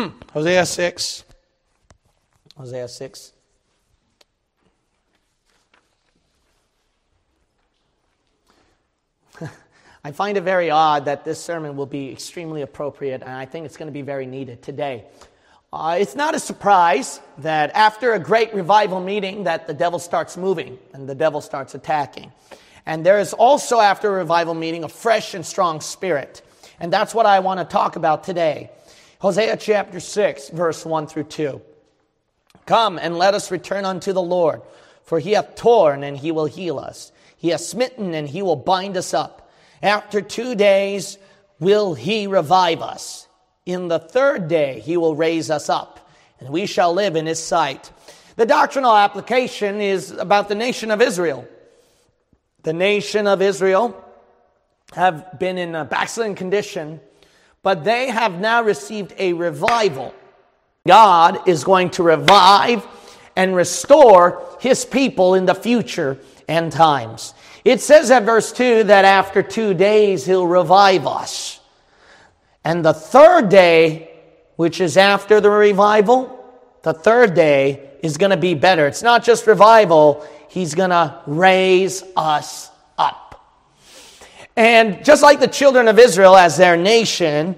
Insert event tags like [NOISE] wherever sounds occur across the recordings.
[CLEARS THROAT] Hosea 6. Hosea 6. [LAUGHS] I find it very odd that this sermon will be extremely appropriate, and I think it's going to be very needed today. Uh, it's not a surprise that after a great revival meeting that the devil starts moving and the devil starts attacking. And there is also after a revival meeting a fresh and strong spirit. And that's what I want to talk about today. Hosea chapter 6, verse 1 through 2. Come and let us return unto the Lord, for he hath torn and he will heal us. He hath smitten and he will bind us up. After two days will he revive us. In the third day he will raise us up, and we shall live in his sight. The doctrinal application is about the nation of Israel. The nation of Israel have been in a backslidden condition, but they have now received a revival. God is going to revive and restore his people in the future and times. It says at verse 2 that after two days he'll revive us. And the third day, which is after the revival, the third day is going to be better. It's not just revival, he's going to raise us up. And just like the children of Israel as their nation,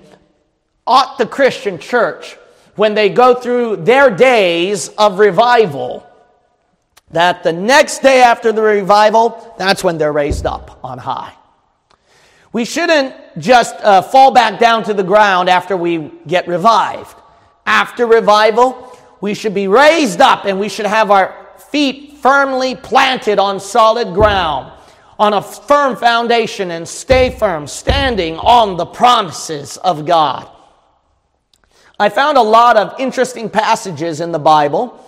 ought the Christian church, when they go through their days of revival, that the next day after the revival, that's when they're raised up on high. We shouldn't just uh, fall back down to the ground after we get revived. After revival, we should be raised up and we should have our feet firmly planted on solid ground, on a firm foundation, and stay firm, standing on the promises of God. I found a lot of interesting passages in the Bible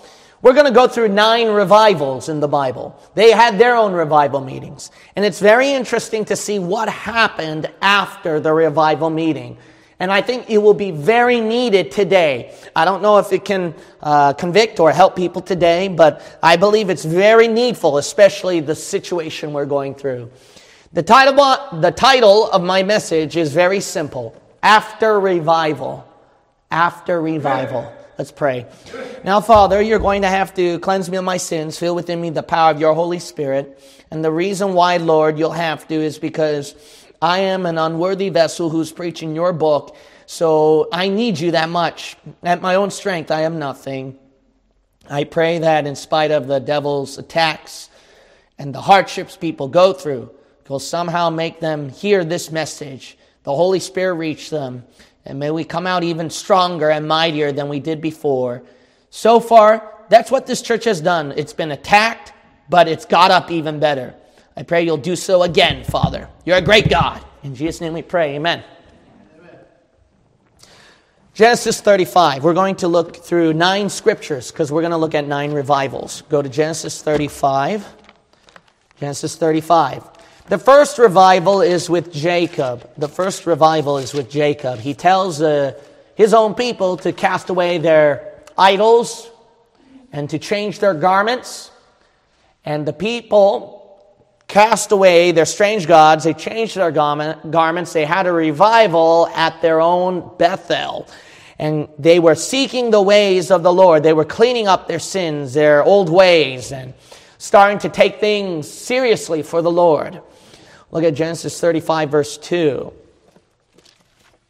we're going to go through nine revivals in the Bible. They had their own revival meetings. And it's very interesting to see what happened after the revival meeting. And I think it will be very needed today. I don't know if it can uh, convict or help people today, but I believe it's very needful, especially the situation we're going through. The title, the title of my message is very simple After Revival. After Revival. Let's pray. Now, Father, you're going to have to cleanse me of my sins, fill within me the power of your Holy Spirit. And the reason why, Lord, you'll have to is because I am an unworthy vessel who's preaching your book. So I need you that much. At my own strength, I am nothing. I pray that in spite of the devil's attacks and the hardships people go through, you'll somehow make them hear this message. The Holy Spirit reach them and may we come out even stronger and mightier than we did before. So far, that's what this church has done. It's been attacked, but it's got up even better. I pray you'll do so again, Father. You're a great God. In Jesus' name we pray. Amen. Amen. Genesis 35. We're going to look through nine scriptures because we're going to look at nine revivals. Go to Genesis 35. Genesis 35. The first revival is with Jacob. The first revival is with Jacob. He tells uh, his own people to cast away their idols and to change their garments. And the people cast away their strange gods. They changed their garments. They had a revival at their own Bethel. And they were seeking the ways of the Lord. They were cleaning up their sins, their old ways, and starting to take things seriously for the Lord. Look at Genesis 35, verse 2.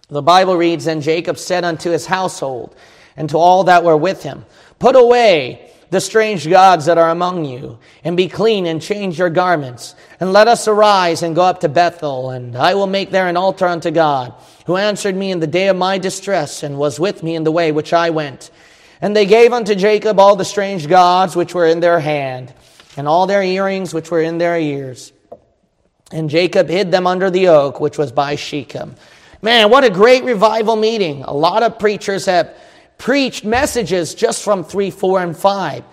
The Bible reads, And Jacob said unto his household and to all that were with him, Put away the strange gods that are among you, and be clean and change your garments. And let us arise and go up to Bethel, and I will make there an altar unto God, who answered me in the day of my distress, and was with me in the way which I went. And they gave unto Jacob all the strange gods which were in their hand, and all their earrings which were in their ears. And Jacob hid them under the oak, which was by Shechem. Man, what a great revival meeting. A lot of preachers have preached messages just from 3, 4, and 5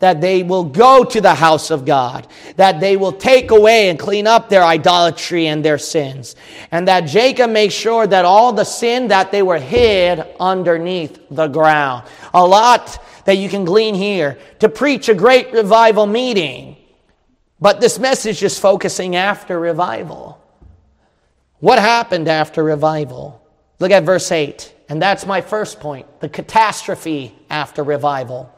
that they will go to the house of God, that they will take away and clean up their idolatry and their sins, and that Jacob makes sure that all the sin that they were hid underneath the ground. A lot that you can glean here to preach a great revival meeting. But this message is focusing after revival. What happened after revival? Look at verse 8. And that's my first point the catastrophe after revival.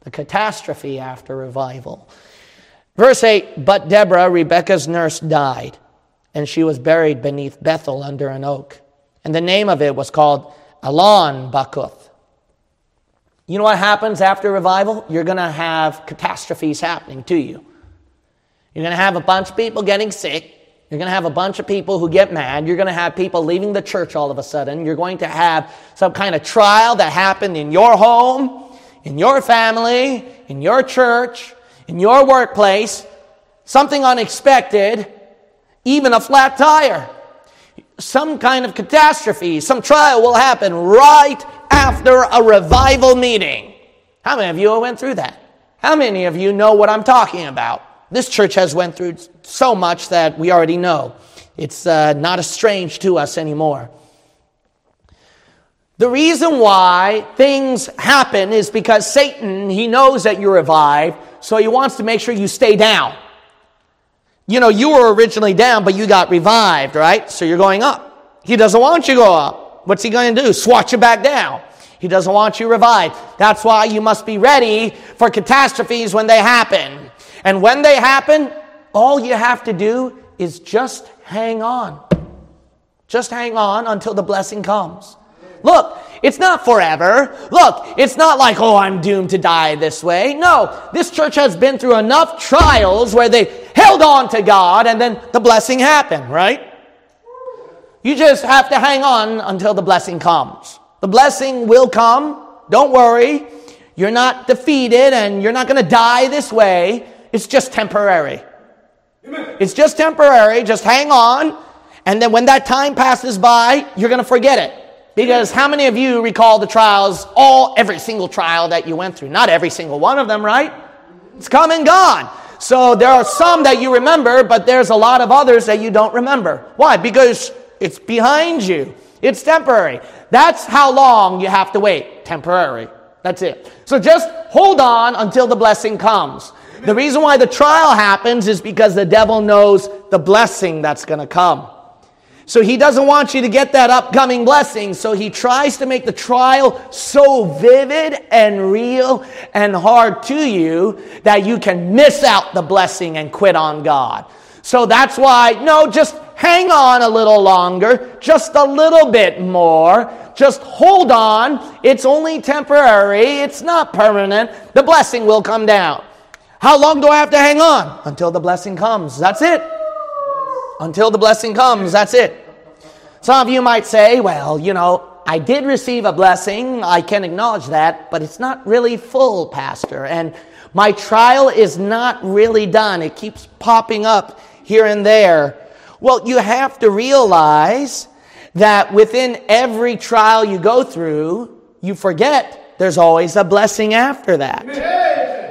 The catastrophe after revival. Verse 8 But Deborah, Rebekah's nurse, died, and she was buried beneath Bethel under an oak. And the name of it was called Alon Bachuth. You know what happens after revival? You're going to have catastrophes happening to you. You're going to have a bunch of people getting sick. You're going to have a bunch of people who get mad. You're going to have people leaving the church all of a sudden. You're going to have some kind of trial that happened in your home, in your family, in your church, in your workplace. Something unexpected, even a flat tire. Some kind of catastrophe, some trial will happen right after a revival meeting. How many of you went through that? How many of you know what I'm talking about? This church has went through so much that we already know. It's uh, not as strange to us anymore. The reason why things happen is because Satan, he knows that you're revived, so he wants to make sure you stay down. You know, you were originally down, but you got revived, right? So you're going up. He doesn't want you to go up. What's he going to do? Swat you back down. He doesn't want you revived. That's why you must be ready for catastrophes when they happen. And when they happen, all you have to do is just hang on. Just hang on until the blessing comes. Look, it's not forever. Look, it's not like, oh, I'm doomed to die this way. No, this church has been through enough trials where they held on to God and then the blessing happened, right? You just have to hang on until the blessing comes. The blessing will come. Don't worry. You're not defeated and you're not going to die this way. It's just temporary. Amen. It's just temporary. Just hang on. And then when that time passes by, you're going to forget it. Because how many of you recall the trials, all, every single trial that you went through? Not every single one of them, right? It's come and gone. So there are some that you remember, but there's a lot of others that you don't remember. Why? Because it's behind you. It's temporary. That's how long you have to wait. Temporary. That's it. So just hold on until the blessing comes. The reason why the trial happens is because the devil knows the blessing that's going to come. So he doesn't want you to get that upcoming blessing. So he tries to make the trial so vivid and real and hard to you that you can miss out the blessing and quit on God. So that's why, no, just hang on a little longer, just a little bit more. Just hold on. It's only temporary. It's not permanent. The blessing will come down. How long do I have to hang on? Until the blessing comes. That's it. Until the blessing comes. That's it. Some of you might say, well, you know, I did receive a blessing. I can acknowledge that, but it's not really full, Pastor. And my trial is not really done. It keeps popping up here and there. Well, you have to realize that within every trial you go through, you forget there's always a blessing after that.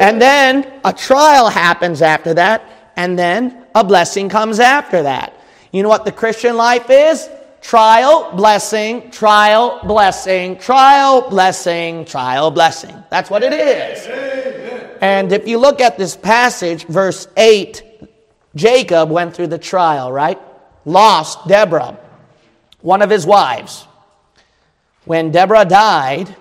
And then a trial happens after that, and then a blessing comes after that. You know what the Christian life is? Trial, blessing, trial, blessing, trial, blessing, trial, blessing. That's what it is. And if you look at this passage, verse 8, Jacob went through the trial, right? Lost Deborah, one of his wives. When Deborah died,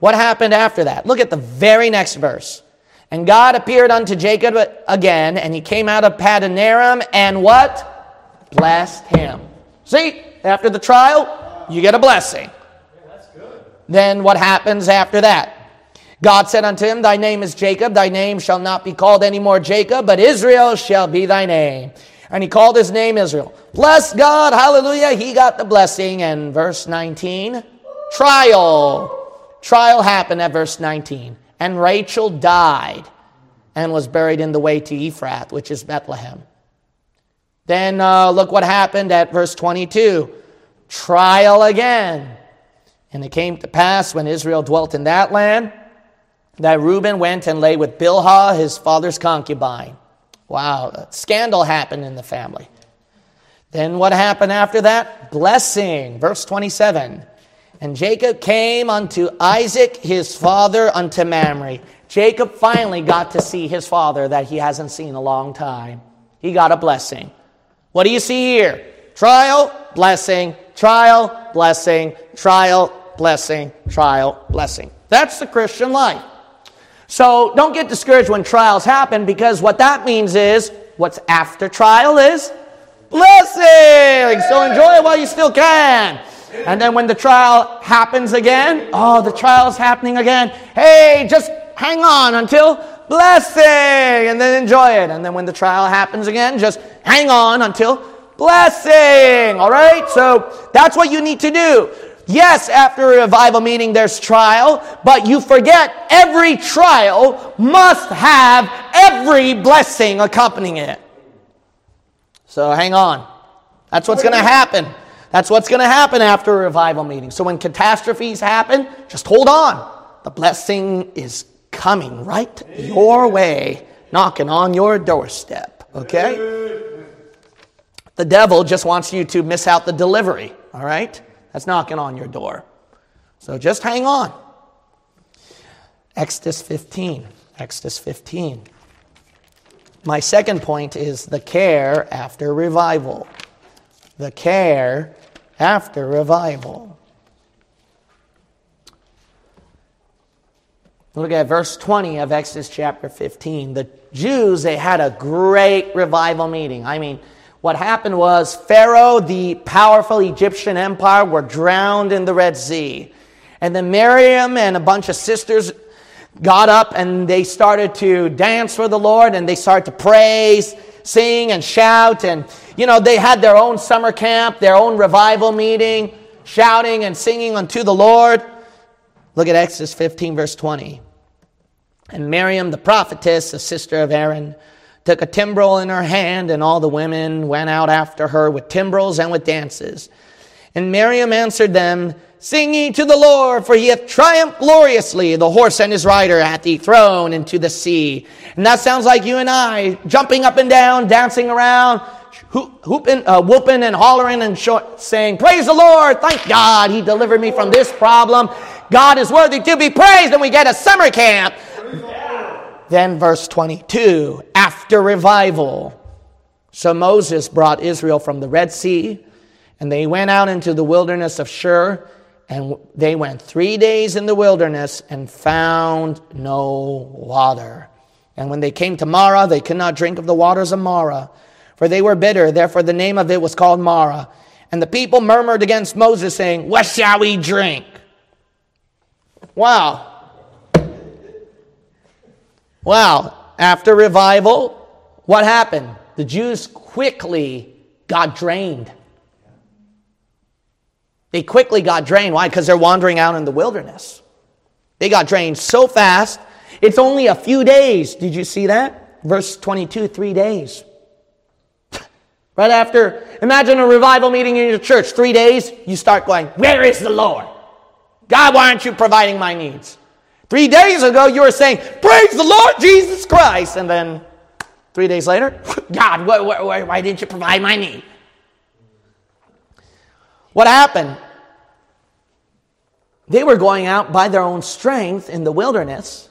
what happened after that? Look at the very next verse. And God appeared unto Jacob again, and he came out of Paddan Aram and what? Blessed him. See, after the trial, you get a blessing. Then what happens after that? God said unto him, Thy name is Jacob, thy name shall not be called any more Jacob, but Israel shall be thy name. And he called his name Israel. Bless God, hallelujah, he got the blessing. And verse 19, trial. Trial happened at verse 19. And Rachel died and was buried in the way to Ephrath, which is Bethlehem. Then uh, look what happened at verse 22 trial again. And it came to pass when Israel dwelt in that land that Reuben went and lay with Bilhah, his father's concubine. Wow, scandal happened in the family. Then what happened after that? Blessing. Verse 27. And Jacob came unto Isaac his father unto Mamre. Jacob finally got to see his father that he hasn't seen a long time. He got a blessing. What do you see here? Trial, blessing, Trial, blessing, trial, blessing, trial, blessing. That's the Christian life. So don't get discouraged when trials happen because what that means is what's after trial is blessing. So enjoy it while you still can. And then when the trial happens again, oh, the trial is happening again. Hey, just hang on until blessing and then enjoy it. And then when the trial happens again, just hang on until blessing. All right? So that's what you need to do. Yes, after a revival meeting, there's trial, but you forget every trial must have every blessing accompanying it. So hang on. That's what's going to happen. That's what's going to happen after a revival meeting. So when catastrophes happen, just hold on. The blessing is coming right your way, knocking on your doorstep. Okay? The devil just wants you to miss out the delivery, all right? That's knocking on your door. So just hang on. Exodus 15. Exodus 15. My second point is the care after revival. The care after revival. Look at verse 20 of Exodus chapter 15. The Jews, they had a great revival meeting. I mean, what happened was Pharaoh, the powerful Egyptian empire, were drowned in the Red Sea. And then Miriam and a bunch of sisters got up and they started to dance for the Lord and they started to praise, sing, and shout. And, you know, they had their own summer camp, their own revival meeting, shouting and singing unto the Lord. Look at Exodus 15, verse 20. And Miriam, the prophetess, the sister of Aaron, took a timbrel in her hand, and all the women went out after her with timbrels and with dances. And Miriam answered them, Sing ye to the Lord, for he hath triumphed gloriously. The horse and his rider hath he thrown into the sea. And that sounds like you and I jumping up and down, dancing around, whooping, uh, whooping and hollering and saying, Praise the Lord! Thank God he delivered me from this problem. God is worthy to be praised. And we get a summer camp. Then, verse 22 after revival. So Moses brought Israel from the Red Sea, and they went out into the wilderness of Shur, and they went three days in the wilderness and found no water. And when they came to Marah, they could not drink of the waters of Marah, for they were bitter. Therefore, the name of it was called Marah. And the people murmured against Moses, saying, What shall we drink? Wow. Well, after revival, what happened? The Jews quickly got drained. They quickly got drained. Why? Because they're wandering out in the wilderness. They got drained so fast. It's only a few days. Did you see that? Verse 22, three days. [LAUGHS] right after, imagine a revival meeting in your church. Three days, you start going, Where is the Lord? God, why aren't you providing my needs? Three days ago, you were saying, Praise the Lord Jesus Christ. And then three days later, [LAUGHS] God, why, why, why didn't you provide my need? What happened? They were going out by their own strength in the wilderness.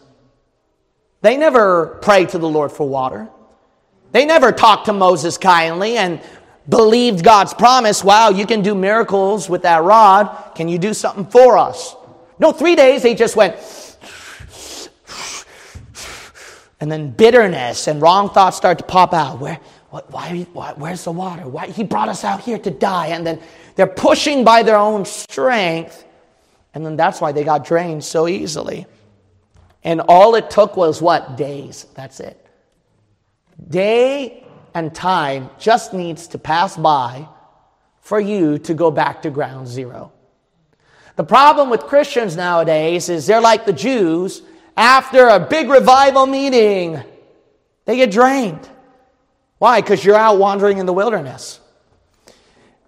They never prayed to the Lord for water. They never talked to Moses kindly and believed God's promise. Wow, you can do miracles with that rod. Can you do something for us? No, three days they just went, and then bitterness and wrong thoughts start to pop out. Where, what, why, why, where's the water? Why, he brought us out here to die. And then they're pushing by their own strength. And then that's why they got drained so easily. And all it took was what? Days. That's it. Day and time just needs to pass by for you to go back to ground zero. The problem with Christians nowadays is they're like the Jews after a big revival meeting, they get drained. Why? Because you're out wandering in the wilderness.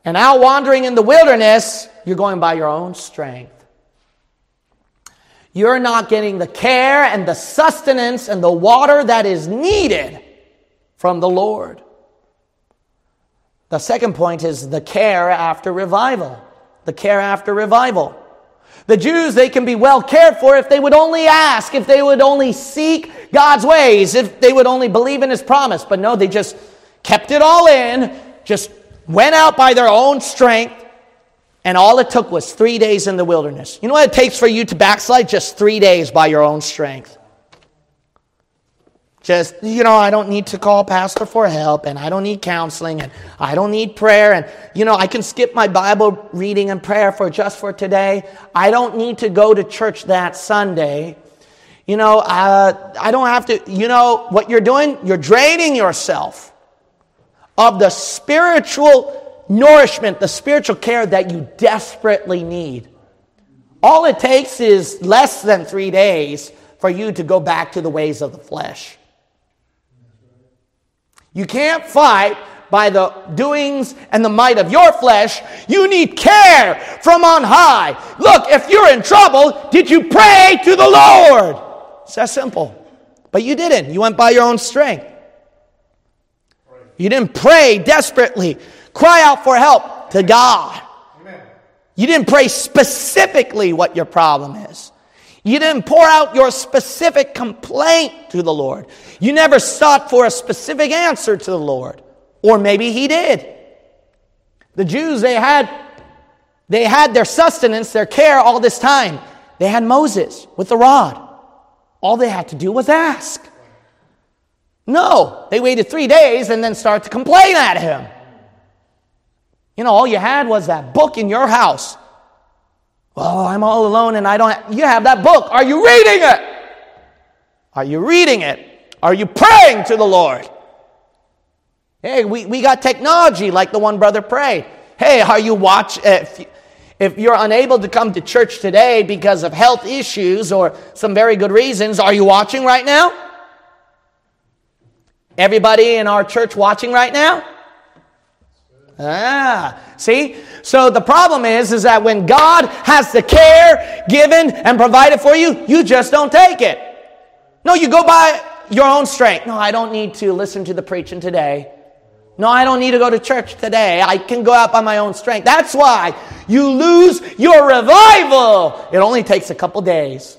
And out wandering in the wilderness, you're going by your own strength. You're not getting the care and the sustenance and the water that is needed from the Lord. The second point is the care after revival. The care after revival. The Jews, they can be well cared for if they would only ask, if they would only seek God's ways, if they would only believe in His promise. But no, they just kept it all in, just went out by their own strength, And all it took was three days in the wilderness. You know what it takes for you to backslide? Just three days by your own strength. Just, you know, I don't need to call pastor for help and I don't need counseling and I don't need prayer and, you know, I can skip my Bible reading and prayer for just for today. I don't need to go to church that Sunday. You know, uh, I don't have to, you know, what you're doing? You're draining yourself of the spiritual nourishment, the spiritual care that you desperately need. All it takes is less than three days for you to go back to the ways of the flesh. You can't fight by the doings and the might of your flesh. You need care from on high. Look, if you're in trouble, did you pray to the Lord? It's that simple. But you didn't. You went by your own strength. You didn't pray desperately, cry out for help to God. You didn't pray specifically what your problem is. You didn't pour out your specific complaint to the Lord. You never sought for a specific answer to the Lord. Or maybe he did. The Jews, they had, they had their sustenance, their care all this time. They had Moses with the rod. All they had to do was ask. No, they waited three days and then started to complain at him. You know, all you had was that book in your house. Oh, I'm all alone and I don't. Have, you have that book. Are you reading it? Are you reading it? Are you praying to the Lord? Hey, we, we got technology like the one brother prayed. Hey, are you watch? If, if you're unable to come to church today because of health issues or some very good reasons, are you watching right now? Everybody in our church watching right now? Ah, see? So the problem is, is that when God has the care given and provided for you, you just don't take it. No, you go by your own strength. No, I don't need to listen to the preaching today. No, I don't need to go to church today. I can go out by my own strength. That's why you lose your revival. It only takes a couple days.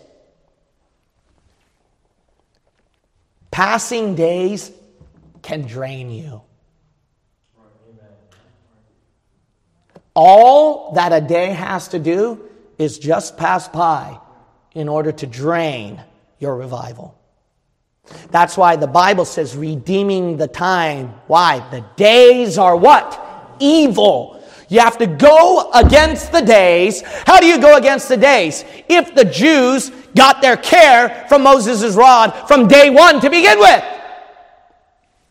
Passing days can drain you. All that a day has to do is just pass by in order to drain your revival. That's why the Bible says redeeming the time. Why? The days are what? Evil. You have to go against the days. How do you go against the days? If the Jews got their care from Moses' rod from day one to begin with,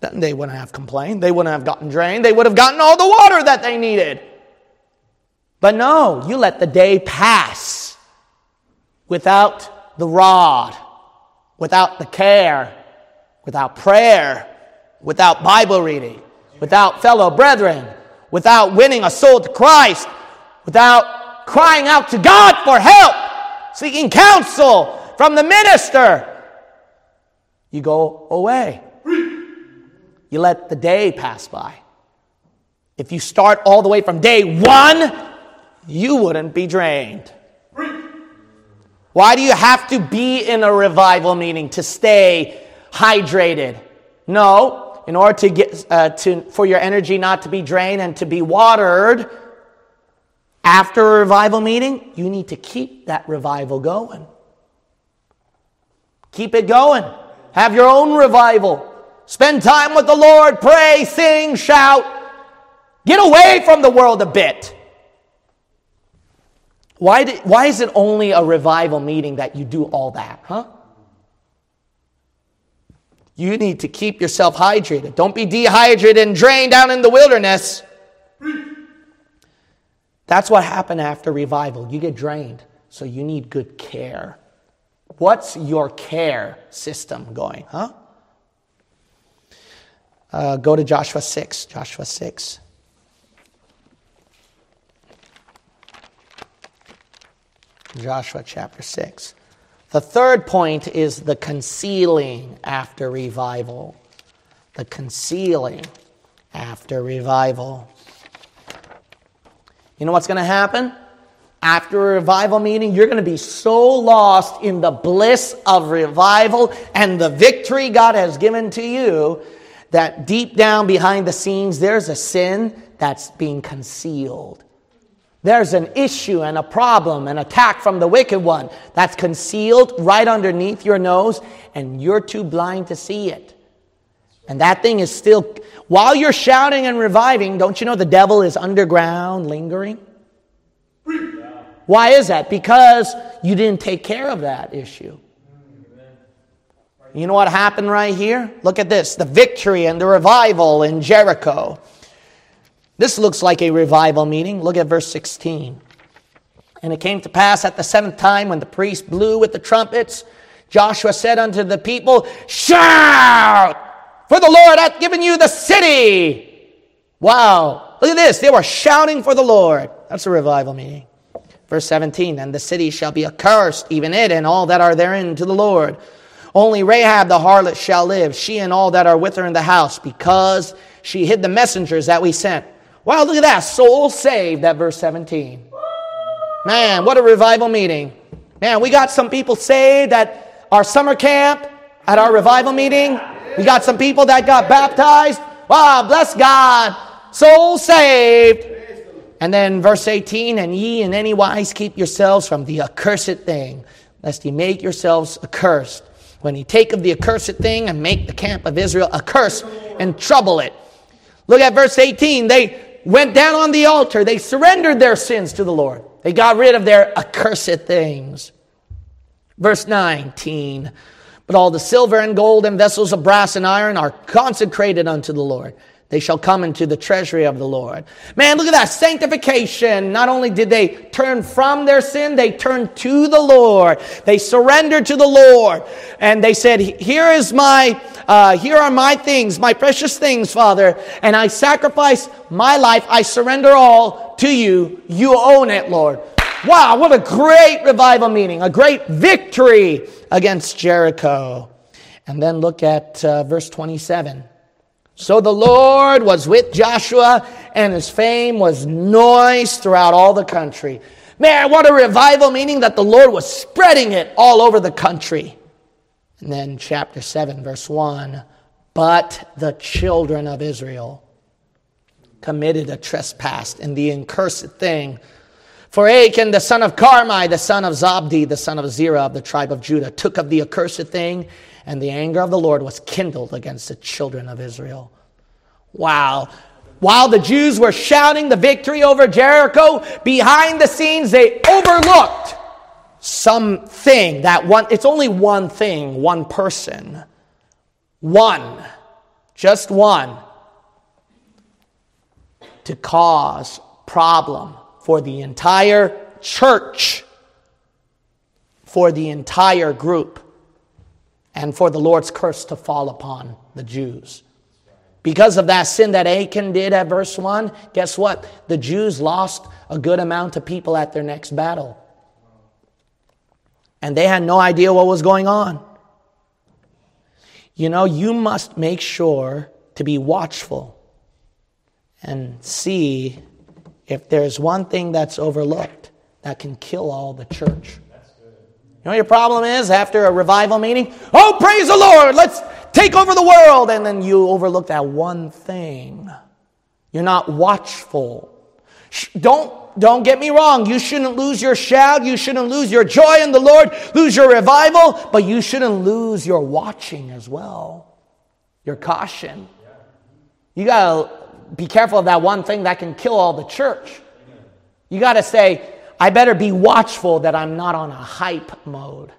then they wouldn't have complained. They wouldn't have gotten drained. They would have gotten all the water that they needed. But no, you let the day pass without the rod, without the care, without prayer, without Bible reading, without fellow brethren, without winning a soul to Christ, without crying out to God for help, seeking counsel from the minister. You go away. You let the day pass by. If you start all the way from day one, you wouldn't be drained. Why do you have to be in a revival meeting to stay hydrated? No, in order to get uh, to for your energy not to be drained and to be watered after a revival meeting, you need to keep that revival going. Keep it going. Have your own revival. Spend time with the Lord, pray, sing, shout. Get away from the world a bit. Why, did, why is it only a revival meeting that you do all that, huh? You need to keep yourself hydrated. Don't be dehydrated and drained down in the wilderness. That's what happened after revival. You get drained, so you need good care. What's your care system going, huh? Uh, go to Joshua 6. Joshua 6. Joshua chapter 6. The third point is the concealing after revival. The concealing after revival. You know what's going to happen? After a revival meeting, you're going to be so lost in the bliss of revival and the victory God has given to you that deep down behind the scenes, there's a sin that's being concealed. There's an issue and a problem, an attack from the wicked one that's concealed right underneath your nose, and you're too blind to see it. And that thing is still, while you're shouting and reviving, don't you know the devil is underground lingering? Why is that? Because you didn't take care of that issue. You know what happened right here? Look at this the victory and the revival in Jericho. This looks like a revival meeting. Look at verse 16. And it came to pass at the seventh time when the priest blew with the trumpets, Joshua said unto the people, Shout! For the Lord hath given you the city. Wow. Look at this. They were shouting for the Lord. That's a revival meeting. Verse 17, and the city shall be accursed, even it and all that are therein to the Lord. Only Rahab the harlot shall live, she and all that are with her in the house, because she hid the messengers that we sent. Wow, look at that. Soul saved, that verse 17. Man, what a revival meeting. Man, we got some people saved at our summer camp, at our revival meeting. We got some people that got baptized. Wow, bless God. Soul saved. And then verse 18, and ye in any wise keep yourselves from the accursed thing, lest ye make yourselves accursed. When he take of the accursed thing and make the camp of Israel accursed and trouble it. Look at verse 18. They went down on the altar. They surrendered their sins to the Lord. They got rid of their accursed things. Verse 19. But all the silver and gold and vessels of brass and iron are consecrated unto the Lord. They shall come into the treasury of the Lord. Man, look at that sanctification. Not only did they turn from their sin, they turned to the Lord. They surrendered to the Lord. And they said, Here is my, uh, here are my things, my precious things, Father. And I sacrifice my life. I surrender all to you. You own it, Lord. Wow, what a great revival meeting, a great victory against Jericho. And then look at uh, verse 27. So the Lord was with Joshua, and his fame was noised throughout all the country. Man, what a revival, meaning that the Lord was spreading it all over the country. And then, chapter 7, verse 1 But the children of Israel committed a trespass in the accursed thing. For Achan, the son of Carmi, the son of Zabdi, the son of Zerah of the tribe of Judah, took of the accursed thing and the anger of the Lord was kindled against the children of Israel. Wow. While the Jews were shouting the victory over Jericho, behind the scenes they overlooked something that one, it's only one thing, one person. One, just one, to cause problem for the entire church, for the entire group and for the Lord's curse to fall upon the Jews. Because of that sin that Achan did at verse 1, guess what? The Jews lost a good amount of people at their next battle. And they had no idea what was going on. You know, you must make sure to be watchful and see if there's one thing that's overlooked that can kill all the church. You know your problem is after a revival meeting? Oh, praise the Lord, let's take over the world. And then you overlook that one thing. You're not watchful. Don't, don't get me wrong. You shouldn't lose your shout. You shouldn't lose your joy in the Lord, lose your revival, but you shouldn't lose your watching as well, your caution. You got to be careful of that one thing that can kill all the church. You got to say, I better be watchful that I'm not on a hype mode.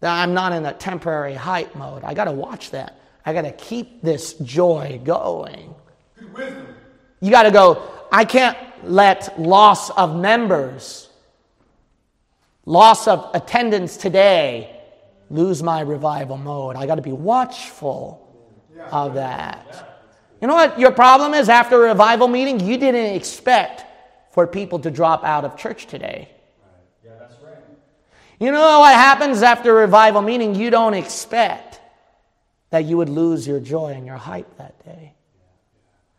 That I'm not in a temporary hype mode. I got to watch that. I got to keep this joy going. You got to go, I can't let loss of members, loss of attendance today, lose my revival mode. I got to be watchful of that. You know what your problem is after a revival meeting? You didn't expect for people to drop out of church today. Yeah, that's right. You know what happens after a revival meeting? You don't expect that you would lose your joy and your hype that day.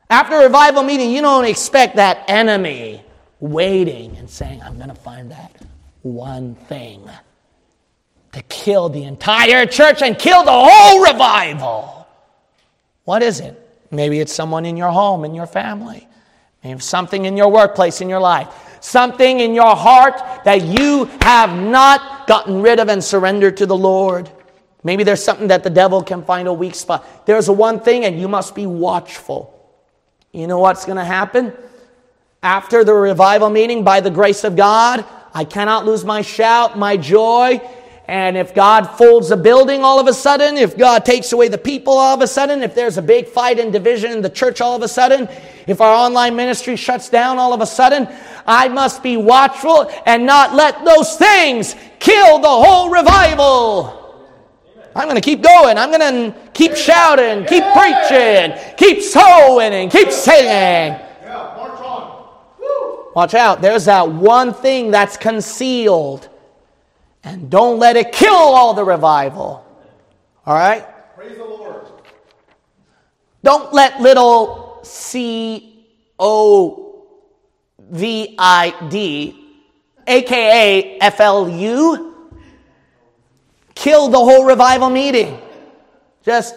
After a revival meeting, you don't expect that enemy waiting and saying, I'm going to find that one thing to kill the entire church and kill the whole revival. What is it? Maybe it's someone in your home, in your family. Maybe something in your workplace, in your life, something in your heart that you have not gotten rid of and surrendered to the Lord. Maybe there's something that the devil can find a weak spot. There's one thing, and you must be watchful. You know what's going to happen? After the revival meeting, by the grace of God, I cannot lose my shout, my joy. And if God folds a building all of a sudden, if God takes away the people all of a sudden, if there's a big fight and division in the church all of a sudden, if our online ministry shuts down all of a sudden, I must be watchful and not let those things kill the whole revival. I'm going to keep going. I'm going to keep shouting, keep preaching, keep sowing, and keep singing. Watch out. There's that one thing that's concealed. And don't let it kill all the revival. All right? Praise the Lord. Don't let little C O V I D, aka F L U, kill the whole revival meeting. Just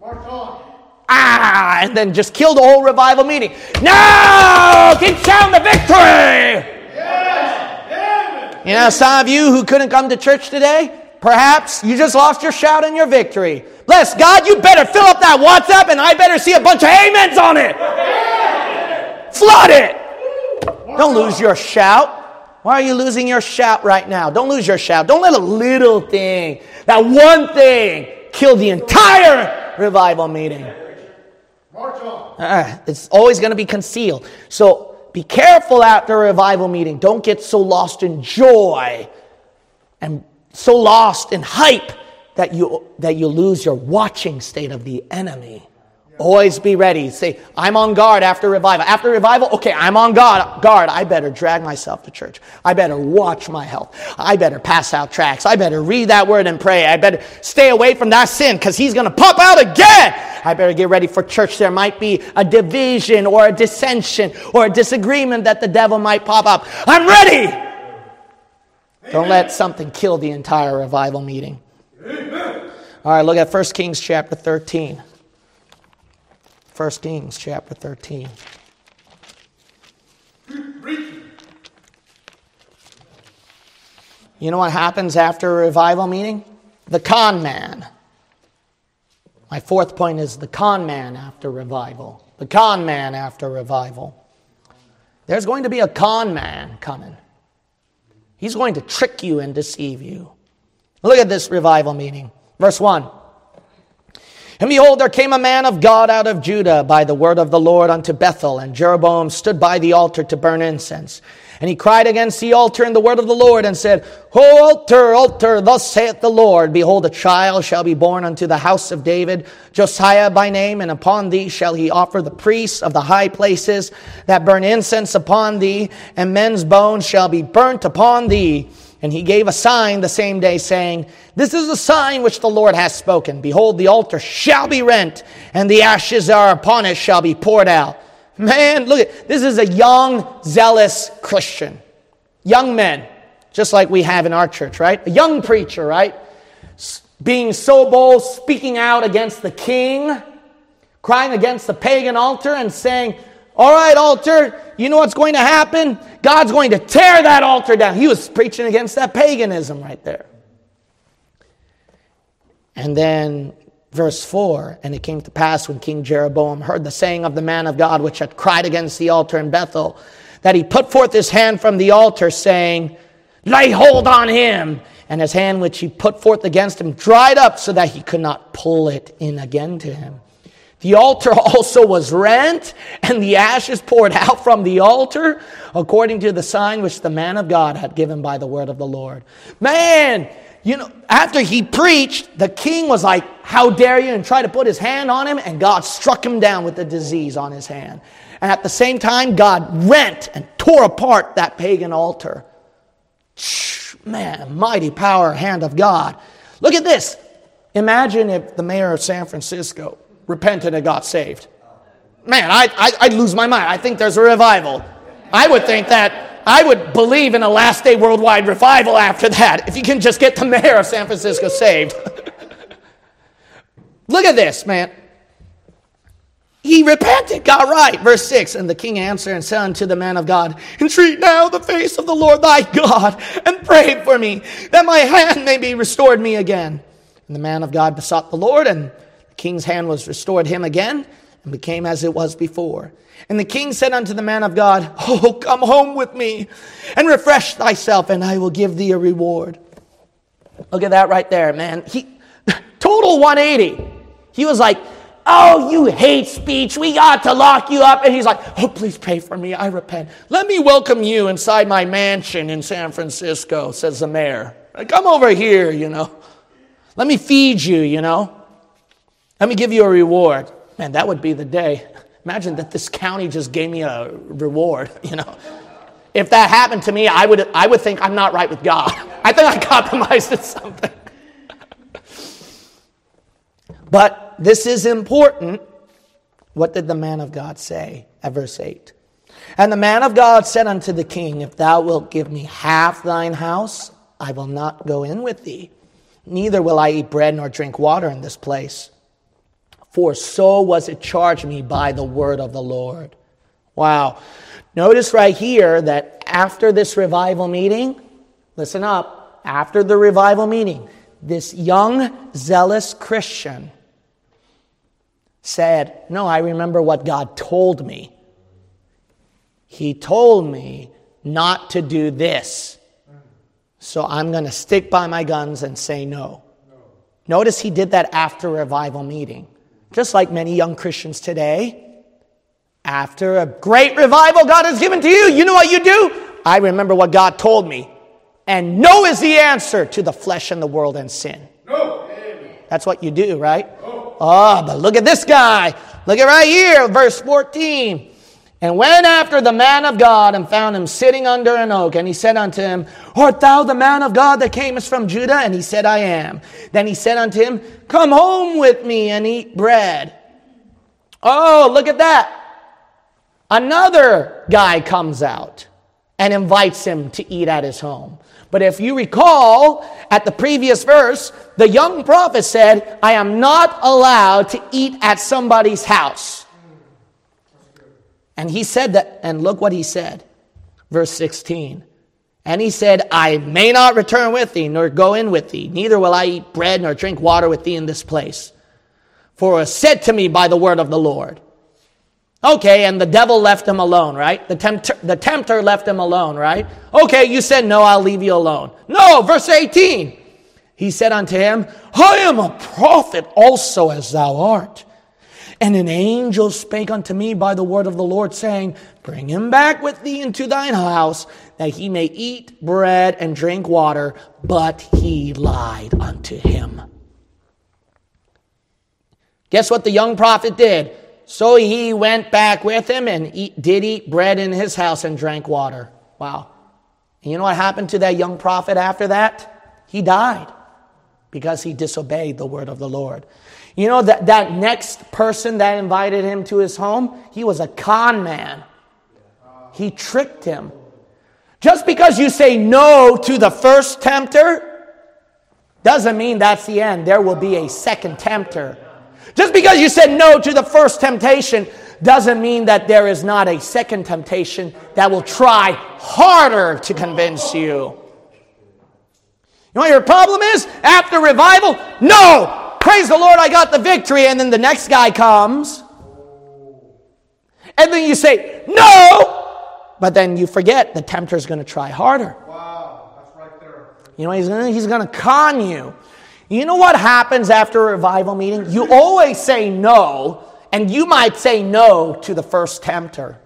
March on. ah, and then just kill the whole revival meeting. No! Keep shouting the victory! You know, some of you who couldn't come to church today, perhaps you just lost your shout and your victory. Bless God, you better fill up that WhatsApp and I better see a bunch of amens on it. Flood it. Don't lose your shout. Why are you losing your shout right now? Don't lose your shout. Don't let a little thing, that one thing, kill the entire revival meeting. March on. Uh, it's always going to be concealed. So be careful after a revival meeting. Don't get so lost in joy and so lost in hype that you, that you lose your watching state of the enemy. Always be ready. Say, I'm on guard after revival. After revival, okay, I'm on guard. Guard. I better drag myself to church. I better watch my health. I better pass out tracts. I better read that word and pray. I better stay away from that sin because he's going to pop out again. I better get ready for church. There might be a division or a dissension or a disagreement that the devil might pop up. I'm ready. Don't let something kill the entire revival meeting. All right, look at 1 Kings chapter 13. 1 Kings chapter 13. You know what happens after a revival meeting? The con man. My fourth point is the con man after revival. The con man after revival. There's going to be a con man coming. He's going to trick you and deceive you. Look at this revival meeting. Verse 1. And behold, there came a man of God out of Judah by the word of the Lord unto Bethel, and Jeroboam stood by the altar to burn incense. And he cried against the altar in the word of the Lord, and said, O altar, altar, thus saith the Lord, Behold, a child shall be born unto the house of David, Josiah by name, and upon thee shall he offer the priests of the high places that burn incense upon thee, and men's bones shall be burnt upon thee. And he gave a sign the same day, saying, This is the sign which the Lord has spoken. Behold, the altar shall be rent, and the ashes that are upon it shall be poured out. Man, look at this is a young, zealous Christian. Young men, just like we have in our church, right? A young preacher, right? Being so bold, speaking out against the king, crying against the pagan altar, and saying, all right, altar, you know what's going to happen? God's going to tear that altar down. He was preaching against that paganism right there. And then verse 4 And it came to pass when King Jeroboam heard the saying of the man of God, which had cried against the altar in Bethel, that he put forth his hand from the altar, saying, Lay hold on him. And his hand, which he put forth against him, dried up so that he could not pull it in again to him. The altar [LAUGHS] also was rent, and the ashes poured out from the altar, according to the sign which the man of God had given by the word of the Lord. Man, you know, after he preached, the king was like, How dare you? and tried to put his hand on him, and God struck him down with the disease on his hand. And at the same time, God rent and tore apart that pagan altar. Man, mighty power, hand of God. Look at this. Imagine if the mayor of San Francisco repented and got saved. Man, I, I, I'd lose my mind. I think there's a revival. I would think that I would believe in a last day worldwide revival after that if you can just get the [LAUGHS] mayor of San Francisco saved. [LAUGHS] Look at this, man. he repented, got right. Verse 6 And the king answered and said unto the man of God, Entreat now the face of the Lord thy God, and pray for me, that my hand may be restored me again. And the man of God besought the Lord, and king's hand was restored him again, and became as it was before. And the king said unto the man of God, Oh, come home with me, and refresh thyself, and I will give thee a reward. Look at that right there, man. He [LAUGHS] total 180. He was like, Oh, you hate speech. We got to lock you up. And he's like, Oh, please pray for me. I repent. Let me welcome you inside my mansion in San Francisco, says the mayor. Come over here, you know. Let me feed you, you know. Let me give you a reward. Man, that would be the day. Imagine that this county just gave me a reward, [LAUGHS] you know. If that happened to me, I would, I would think I'm not right with God. [LAUGHS] I think I compromised at something. [LAUGHS] but this is important. What did the man of God say at verse 8? And the man of God said unto the king, If thou wilt give me half thine house, I will not go in with thee, neither will I eat bread nor drink water in this place. For so was it charged me by the word of the Lord. Wow. Notice right here that after this revival meeting, listen up, after the revival meeting, this young, zealous Christian said, No, I remember what God told me. He told me not to do this. So I'm going to stick by my guns and say no. no. Notice he did that after revival meeting. Just like many young Christians today. After a great revival God has given to you, you know what you do? I remember what God told me. And no is the answer to the flesh and the world and sin. No. That's what you do, right? No. Oh, but look at this guy. Look at right here, verse 14. And went after the man of God and found him sitting under an oak. And he said unto him, Art thou the man of God that camest from Judah? And he said, I am. Then he said unto him, Come home with me and eat bread. Oh, look at that. Another guy comes out and invites him to eat at his home. But if you recall, at the previous verse, the young prophet said, I am not allowed to eat at somebody's house. And he said that, and look what he said. Verse 16. And he said, I may not return with thee, nor go in with thee, neither will I eat bread nor drink water with thee in this place. For it was said to me by the word of the Lord. Okay, and the devil left him alone, right? The tempter, the tempter left him alone, right? Okay, you said, No, I'll leave you alone. No, verse 18. He said unto him, I am a prophet also as thou art. And an angel spake unto me by the word of the Lord, saying, Bring him back with thee into thine house, that he may eat bread and drink water. But he lied unto him. Guess what the young prophet did? So he went back with him and eat, did eat bread in his house and drank water. Wow. You know what happened to that young prophet after that? He died because he disobeyed the word of the Lord. You know that, that next person that invited him to his home, he was a con man. He tricked him. Just because you say no to the first tempter doesn't mean that's the end. There will be a second tempter. Just because you said no to the first temptation doesn't mean that there is not a second temptation that will try harder to convince you. You know what your problem is? After revival, no! Praise the Lord, I got the victory. And then the next guy comes. And then you say, no! But then you forget the tempter is going to try harder. Wow, that's right there. You know, he's going he's to con you. You know what happens after a revival meeting? You always say no, and you might say no to the first tempter.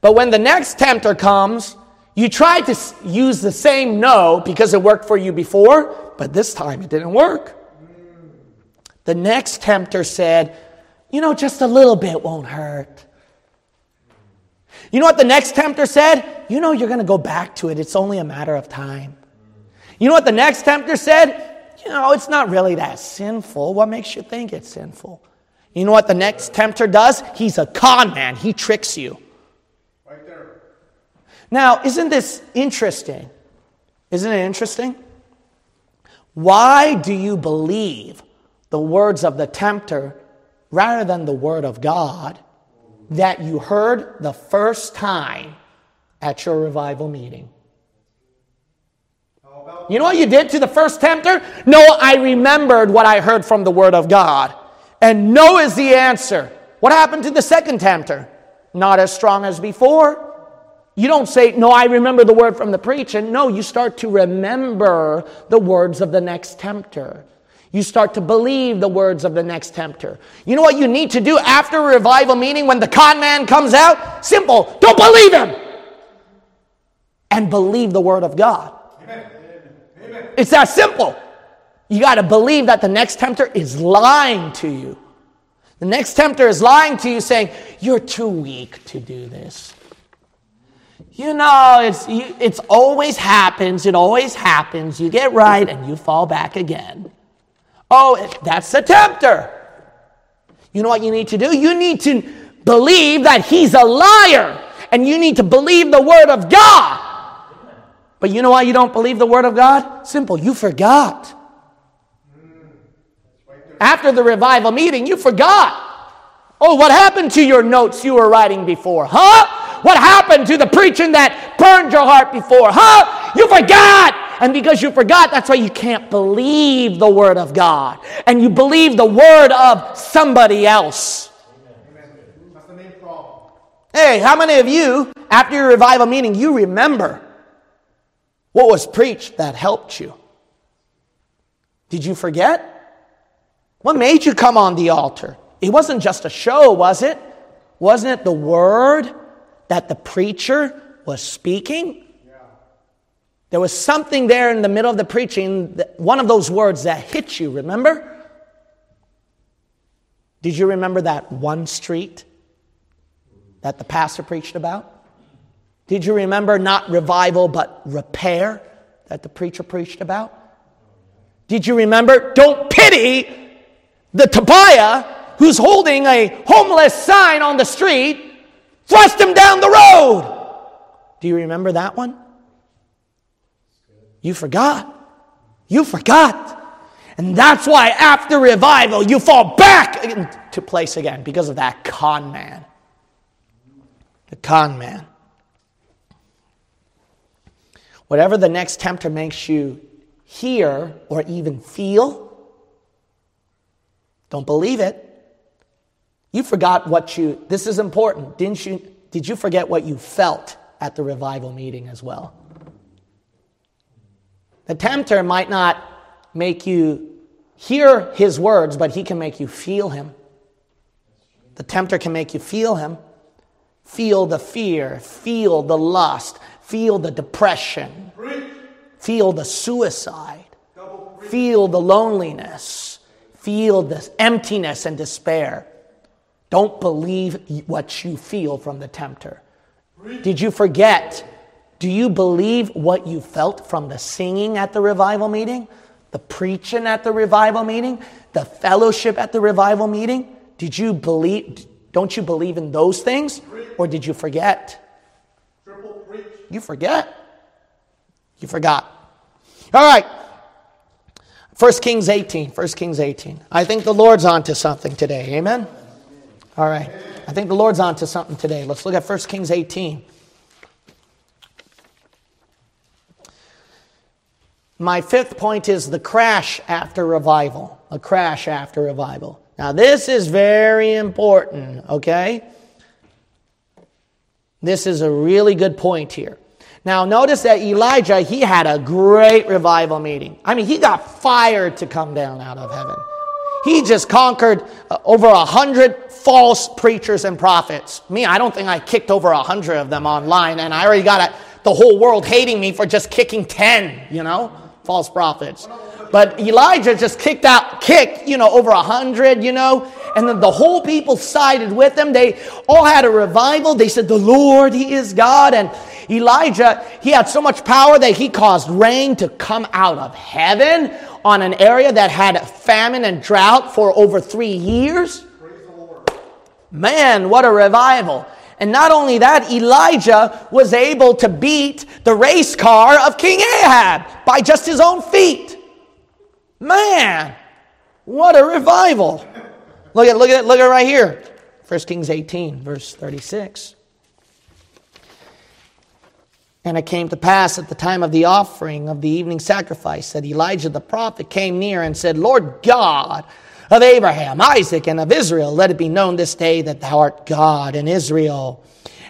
But when the next tempter comes, you try to use the same no because it worked for you before, but this time it didn't work. The next tempter said, You know, just a little bit won't hurt. You know what the next tempter said? You know, you're going to go back to it. It's only a matter of time. You know what the next tempter said? You know, it's not really that sinful. What makes you think it's sinful? You know what the next tempter does? He's a con man. He tricks you. Right there. Now, isn't this interesting? Isn't it interesting? Why do you believe the words of the tempter rather than the Word of God that you heard the first time at your revival meeting? You know what you did to the first tempter? No, I remembered what I heard from the Word of God. And no is the answer. What happened to the second tempter? Not as strong as before. You don't say, No, I remember the word from the preacher. No, you start to remember the words of the next tempter. You start to believe the words of the next tempter. You know what you need to do after a revival meeting when the con man comes out? Simple. Don't believe him. And believe the word of God. Amen. Amen. It's that simple. You got to believe that the next tempter is lying to you. The next tempter is lying to you, saying, You're too weak to do this. You know, it's, it's always happens. It always happens. You get right and you fall back again. Oh, that's the tempter. You know what you need to do? You need to believe that he's a liar. And you need to believe the word of God. But you know why you don't believe the word of God? Simple. You forgot. After the revival meeting, you forgot. Oh, what happened to your notes you were writing before? Huh? What happened to the preaching that burned your heart before? Huh? You forgot. And because you forgot, that's why you can't believe the Word of God. And you believe the Word of somebody else. Hey, how many of you, after your revival meeting, you remember what was preached that helped you? Did you forget? What made you come on the altar? It wasn't just a show, was it? Wasn't it the word that the preacher was speaking? There was something there in the middle of the preaching, one of those words that hit you, remember? Did you remember that one street that the pastor preached about? Did you remember not revival but repair that the preacher preached about? Did you remember don't pity the Tobiah who's holding a homeless sign on the street, thrust him down the road. Do you remember that one? You forgot. You forgot. And that's why after revival, you fall back into place again because of that con man. The con man. Whatever the next tempter makes you hear or even feel, don't believe it. You forgot what you, this is important. Didn't you, did you forget what you felt at the revival meeting as well? The tempter might not make you hear his words, but he can make you feel him. The tempter can make you feel him. Feel the fear, feel the lust, feel the depression, feel the suicide, feel the loneliness feel the emptiness and despair, don't believe what you feel from the tempter. Did you forget? Do you believe what you felt from the singing at the revival meeting, the preaching at the revival meeting, the fellowship at the revival meeting? Did you believe? Don't you believe in those things? Or did you forget? You forget. You forgot. All right. 1 Kings 18. 1 Kings 18. I think the Lord's on to something today. Amen? All right. I think the Lord's on to something today. Let's look at 1 Kings 18. My fifth point is the crash after revival. A crash after revival. Now, this is very important, okay? This is a really good point here. Now, notice that Elijah, he had a great revival meeting. I mean, he got fired to come down out of heaven. He just conquered uh, over a hundred false preachers and prophets. Me, I don't think I kicked over a hundred of them online, and I already got a, the whole world hating me for just kicking 10, you know, false prophets. But Elijah just kicked out, kicked, you know, over a hundred, you know, and then the whole people sided with him. They all had a revival. They said, The Lord, He is God. And Elijah, he had so much power that he caused rain to come out of heaven on an area that had famine and drought for over three years. Man, what a revival. And not only that, Elijah was able to beat the race car of King Ahab by just his own feet. Man, what a revival. Look at look at it, look at it right here. 1 Kings 18, verse 36. And it came to pass at the time of the offering of the evening sacrifice that Elijah the prophet came near and said, Lord God of Abraham, Isaac, and of Israel, let it be known this day that thou art God in Israel,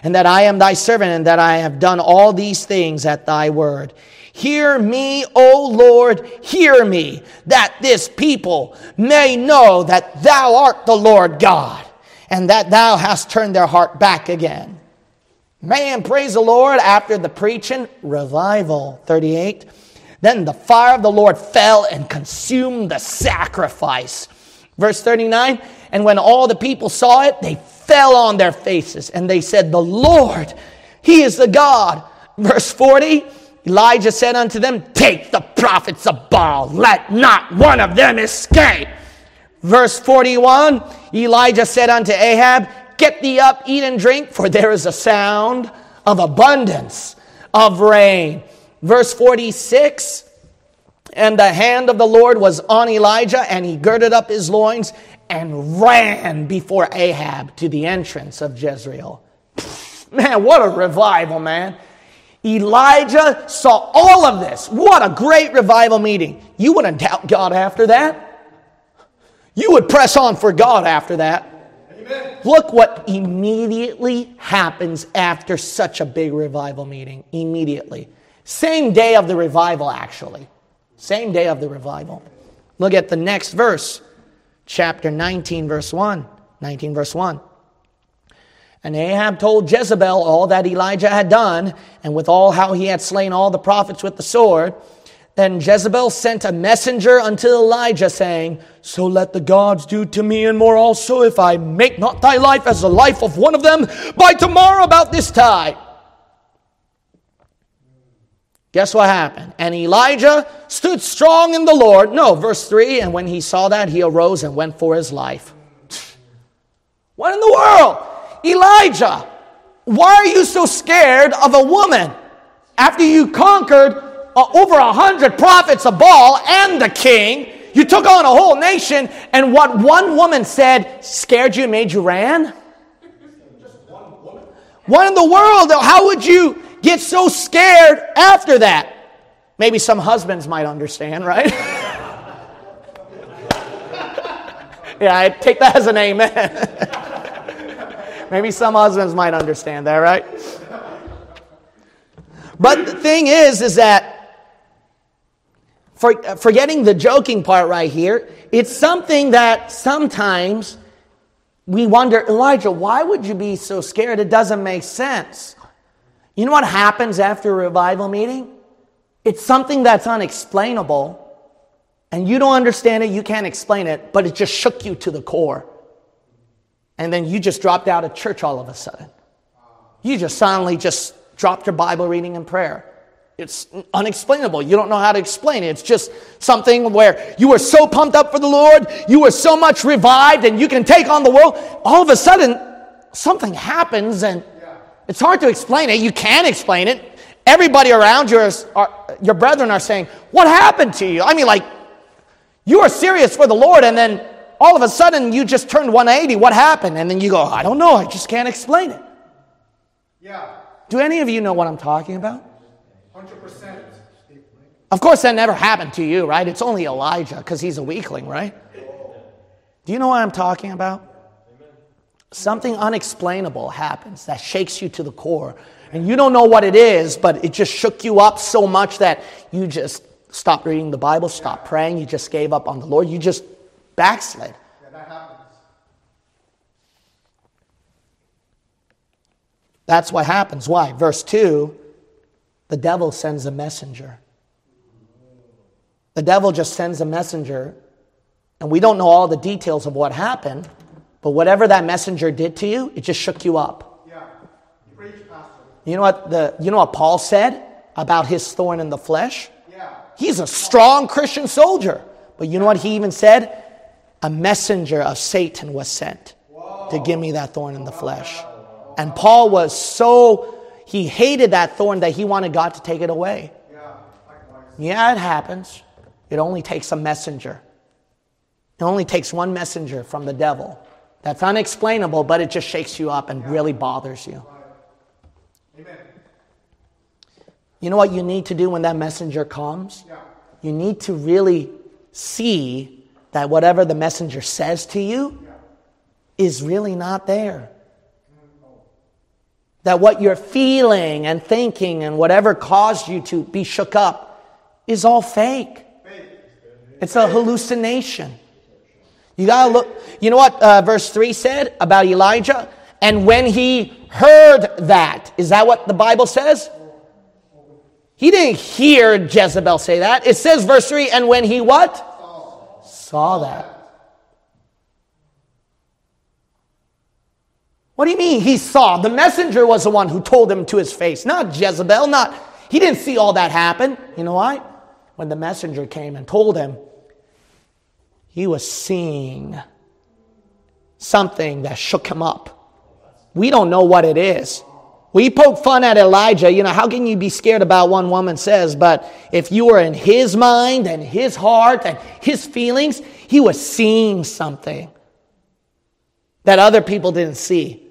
and that I am thy servant, and that I have done all these things at thy word. Hear me, O Lord, hear me, that this people may know that thou art the Lord God, and that thou hast turned their heart back again. Man, praise the Lord. After the preaching, revival. 38. Then the fire of the Lord fell and consumed the sacrifice. Verse 39. And when all the people saw it, they fell on their faces and they said, The Lord, He is the God. Verse 40. Elijah said unto them, Take the prophets of Baal, let not one of them escape. Verse 41 Elijah said unto Ahab, Get thee up, eat and drink, for there is a sound of abundance of rain. Verse 46 And the hand of the Lord was on Elijah, and he girded up his loins and ran before Ahab to the entrance of Jezreel. [LAUGHS] Man, what a revival, man. Elijah saw all of this. What a great revival meeting. You wouldn't doubt God after that. You would press on for God after that. Look what immediately happens after such a big revival meeting. Immediately. Same day of the revival, actually. Same day of the revival. Look at the next verse, chapter 19, verse 1. 19, verse 1. And Ahab told Jezebel all that Elijah had done, and with all how he had slain all the prophets with the sword. Then Jezebel sent a messenger unto Elijah, saying, So let the gods do to me and more also, if I make not thy life as the life of one of them by tomorrow about this time. Guess what happened? And Elijah stood strong in the Lord. No, verse 3 And when he saw that, he arose and went for his life. [LAUGHS] What in the world? Elijah, why are you so scared of a woman after you conquered uh, over a hundred prophets of Baal and the king. You took on a whole nation, and what one woman said scared you, and made you ran? What in the world? How would you get so scared after that? Maybe some husbands might understand, right? [LAUGHS] yeah, I take that as an amen. [LAUGHS] Maybe some husbands might understand that, right? But the thing is, is that for, uh, forgetting the joking part right here, it's something that sometimes we wonder, Elijah, why would you be so scared? It doesn't make sense. You know what happens after a revival meeting? It's something that's unexplainable, and you don't understand it, you can't explain it, but it just shook you to the core. And then you just dropped out of church all of a sudden. You just suddenly just dropped your Bible reading and prayer. It's unexplainable. You don't know how to explain it. It's just something where you were so pumped up for the Lord, you were so much revived, and you can take on the world. All of a sudden, something happens, and it's hard to explain it. You can explain it. Everybody around you, is, are, your brethren, are saying, What happened to you? I mean, like, you are serious for the Lord, and then all of a sudden you just turned 180. What happened? And then you go, I don't know. I just can't explain it. Yeah. Do any of you know what I'm talking about? 100%. Of course, that never happened to you, right? It's only Elijah because he's a weakling, right? Do you know what I'm talking about? Something unexplainable happens that shakes you to the core. And you don't know what it is, but it just shook you up so much that you just stopped reading the Bible, stopped praying, you just gave up on the Lord, you just backslid. Yeah, that happens. That's what happens. Why? Verse 2 the devil sends a messenger. The devil just sends a messenger, and we don't know all the details of what happened, but whatever that messenger did to you, it just shook you up. Yeah. You know what the you know what Paul said about his thorn in the flesh? Yeah. He's a strong Christian soldier. But you know what he even said? A messenger of Satan was sent to give me that thorn in the flesh. And Paul was so he hated that thorn that he wanted God to take it away. Yeah. Yeah, it happens. It only takes a messenger. It only takes one messenger from the devil. That's unexplainable, but it just shakes you up and really bothers you. Amen. You know what you need to do when that messenger comes? Yeah. You need to really see that whatever the messenger says to you is really not there. That what you're feeling and thinking and whatever caused you to be shook up is all fake. It's a hallucination. You gotta look. You know what uh, verse 3 said about Elijah? And when he heard that, is that what the Bible says? He didn't hear Jezebel say that. It says, verse 3, and when he what? Saw that. What do you mean he saw? The messenger was the one who told him to his face, not Jezebel, not he didn't see all that happen. You know why? When the messenger came and told him, he was seeing something that shook him up. We don't know what it is. We poke fun at Elijah. You know, how can you be scared about one woman says? But if you were in his mind and his heart and his feelings, he was seeing something that other people didn't see.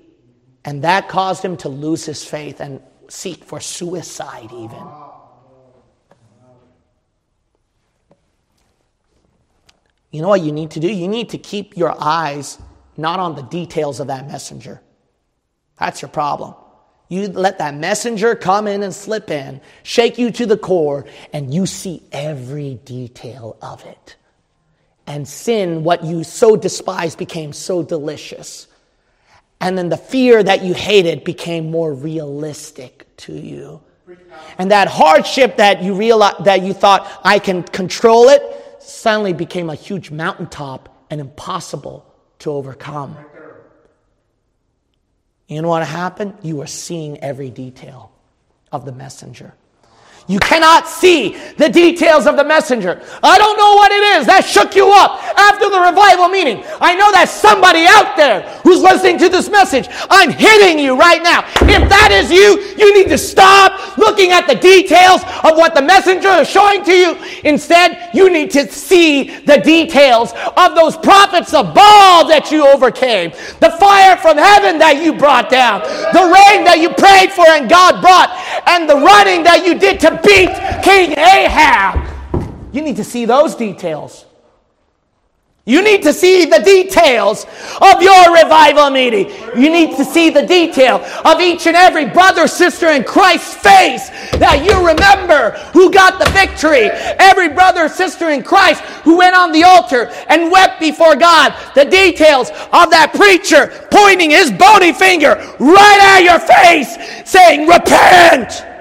And that caused him to lose his faith and seek for suicide, even. You know what you need to do? You need to keep your eyes not on the details of that messenger. That's your problem. You let that messenger come in and slip in, shake you to the core, and you see every detail of it. And sin, what you so despised, became so delicious. And then the fear that you hated became more realistic to you. And that hardship that you realized that you thought I can control it suddenly became a huge mountaintop and impossible to overcome. You know what happened? You were seeing every detail of the messenger. You cannot see the details of the messenger. I don't know what it is that shook you up after the revival meeting. I know that somebody out there who's listening to this message. I'm hitting you right now. If that is you, you need to stop looking at the details of what the messenger is showing to you. Instead, you need to see the details of those prophets of Baal that you overcame, the fire from heaven that you brought down, the rain that you prayed for and God brought, and the running that you did to beat King Ahab. You need to see those details. You need to see the details of your revival meeting. You need to see the detail of each and every brother, sister in Christ's face that you remember who got the victory. Every brother, sister in Christ who went on the altar and wept before God. The details of that preacher pointing his bony finger right at your face saying, Repent.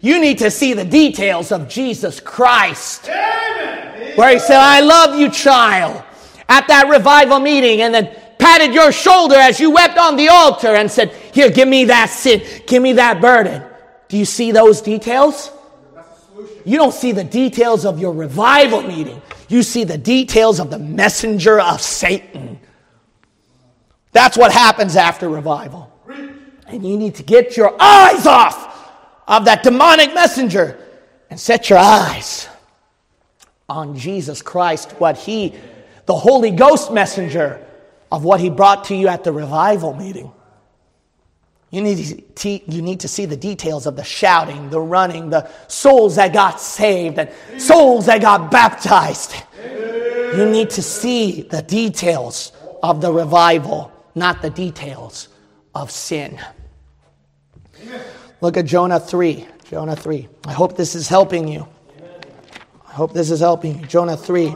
You need to see the details of Jesus Christ. Where he said, I love you, child, at that revival meeting, and then patted your shoulder as you wept on the altar and said, Here, give me that sin, give me that burden. Do you see those details? You don't see the details of your revival meeting. You see the details of the messenger of Satan. That's what happens after revival. And you need to get your eyes off of that demonic messenger and set your eyes on Jesus Christ, what he, the Holy Ghost messenger of what he brought to you at the revival meeting. You need, to, you need to see the details of the shouting, the running, the souls that got saved, and souls that got baptized. You need to see the details of the revival, not the details of sin. Look at Jonah 3. Jonah 3. I hope this is helping you. I hope this is helping you. Jonah 3.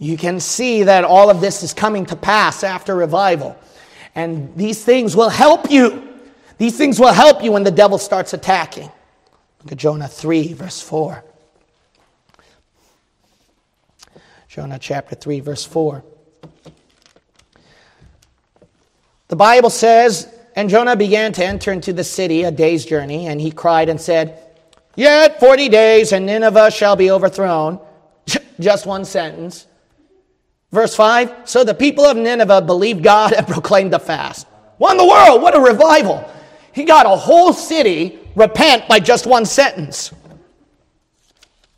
You can see that all of this is coming to pass after revival. And these things will help you. These things will help you when the devil starts attacking. Look at Jonah 3, verse 4. Jonah chapter 3, verse 4. The Bible says, And Jonah began to enter into the city a day's journey, and he cried and said, Yet forty days, and Nineveh shall be overthrown. [LAUGHS] Just one sentence. Verse 5 So the people of Nineveh believed God and [LAUGHS] proclaimed the fast. In the world? What a revival! He got a whole city repent by just one sentence.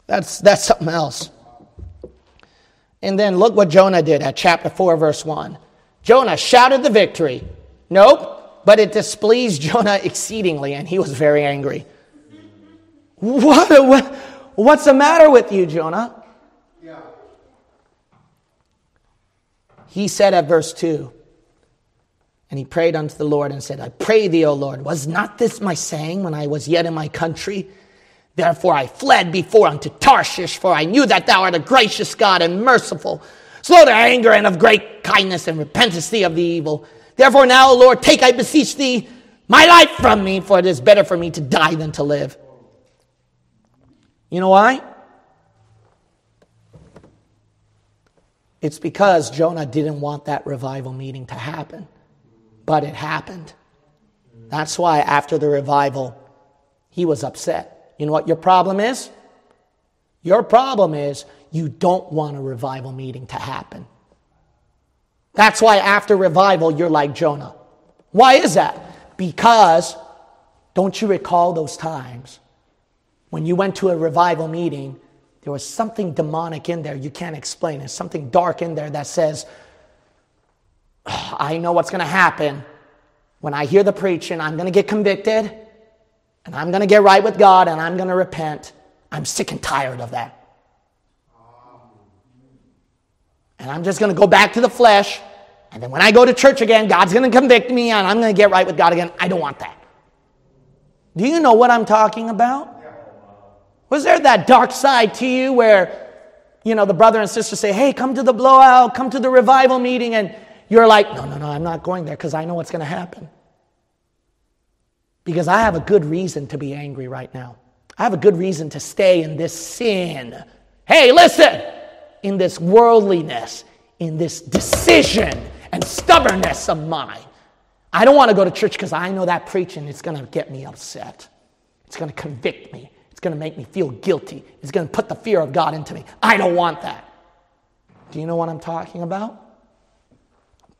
That's, that's something else. And then look what Jonah did at chapter 4, verse 1. Jonah shouted the victory. Nope, but it displeased [LAUGHS] Jonah exceedingly, and he was very angry. What, what what's the matter with you, Jonah? Yeah. He said at verse 2, and he prayed unto the Lord and said, I pray thee, O Lord, was not this my saying when I was yet in my country? Therefore I fled before unto Tarshish, for I knew that thou art a gracious God and merciful, slow to anger and of great kindness, and repentest thee of the evil. Therefore now, Lord, take, I beseech thee, my life from me, for it is better for me to die than to live. You know why? It's because Jonah didn't want that revival meeting to happen, but it happened. That's why after the revival, he was upset. You know what your problem is? Your problem is you don't want a revival meeting to happen. That's why after revival, you're like Jonah. Why is that? Because don't you recall those times when you went to a revival meeting, there was something demonic in there you can't explain. There's something dark in there that says, I know what's going to happen. When I hear the preaching, I'm going to get convicted and I'm going to get right with God and I'm going to repent. I'm sick and tired of that. And I'm just going to go back to the flesh. And then when I go to church again, God's going to convict me and I'm going to get right with God again. I don't want that. Do you know what I'm talking about? Was there that dark side to you where, you know, the brother and sister say, hey, come to the blowout, come to the revival meeting, and you're like, no, no, no, I'm not going there because I know what's going to happen. Because I have a good reason to be angry right now. I have a good reason to stay in this sin. Hey, listen, in this worldliness, in this decision and stubbornness of mine. I don't want to go to church because I know that preaching is going to get me upset. It's going to convict me. It's going to make me feel guilty. It's going to put the fear of God into me. I don't want that. Do you know what I'm talking about?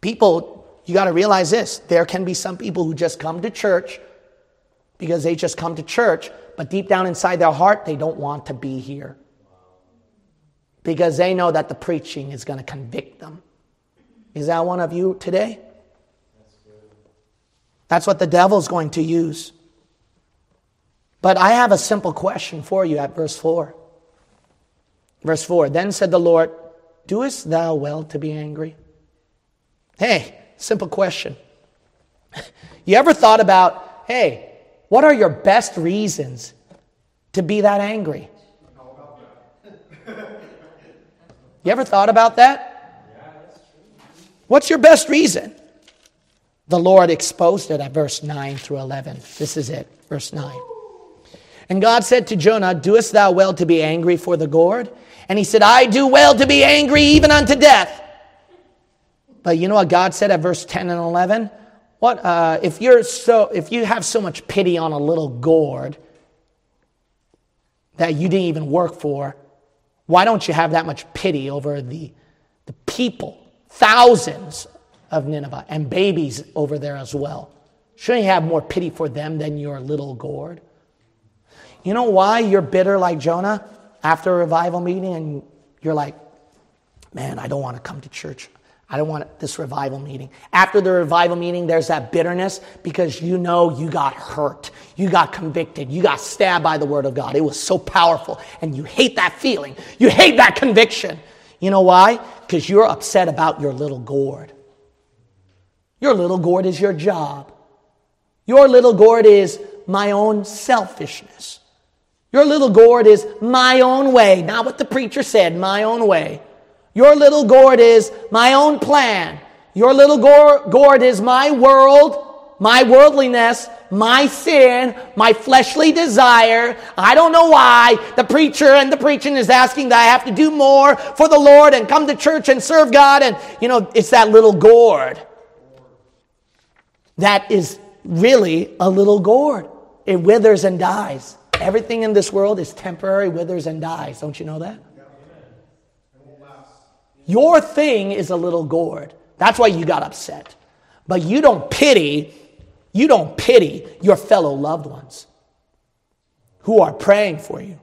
People, you got to realize this. There can be some people who just come to church because they just come to church, but deep down inside their heart, they don't want to be here because they know that the preaching is going to convict them. Is that one of you today? That's what the devil's going to use. But I have a simple question for you at verse 4. Verse 4 Then said the Lord, Doest thou well to be angry? Hey, simple question. [LAUGHS] You ever thought about, hey, what are your best reasons to be that angry? You ever thought about that? What's your best reason? The Lord exposed it at verse 9 through 11. This is it, verse 9. And God said to Jonah, Doest thou well to be angry for the gourd? And he said, I do well to be angry even unto death. But you know what God said at verse 10 and 11? What, uh, if, you're so, if you have so much pity on a little gourd that you didn't even work for, why don't you have that much pity over the, the people, thousands of Nineveh, and babies over there as well? Shouldn't you have more pity for them than your little gourd? You know why you're bitter like Jonah after a revival meeting and you're like, man, I don't want to come to church. I don't want this revival meeting. After the revival meeting, there's that bitterness because you know you got hurt. You got convicted. You got stabbed by the word of God. It was so powerful. And you hate that feeling. You hate that conviction. You know why? Because you're upset about your little gourd. Your little gourd is your job. Your little gourd is my own selfishness. Your little gourd is my own way, not what the preacher said, my own way. Your little gourd is my own plan. Your little gourd is my world, my worldliness, my sin, my fleshly desire. I don't know why the preacher and the preaching is asking that I have to do more for the Lord and come to church and serve God. And, you know, it's that little gourd that is really a little gourd. It withers and dies. Everything in this world is temporary, withers, and dies. Don't you know that? Your thing is a little gourd. That's why you got upset. But you don't pity, you don't pity your fellow loved ones who are praying for you.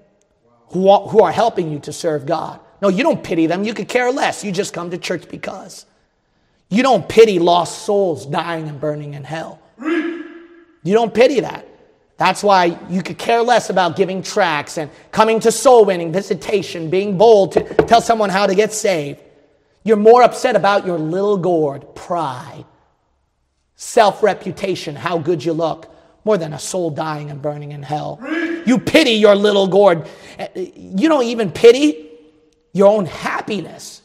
who are, who are helping you to serve God. No, you don't pity them. You could care less. You just come to church because. You don't pity lost souls dying and burning in hell. You don't pity that. That's why you could care less about giving tracts and coming to soul winning, visitation, being bold to tell someone how to get saved. You're more upset about your little gourd, pride, self reputation, how good you look, more than a soul dying and burning in hell. You pity your little gourd. You don't even pity your own happiness.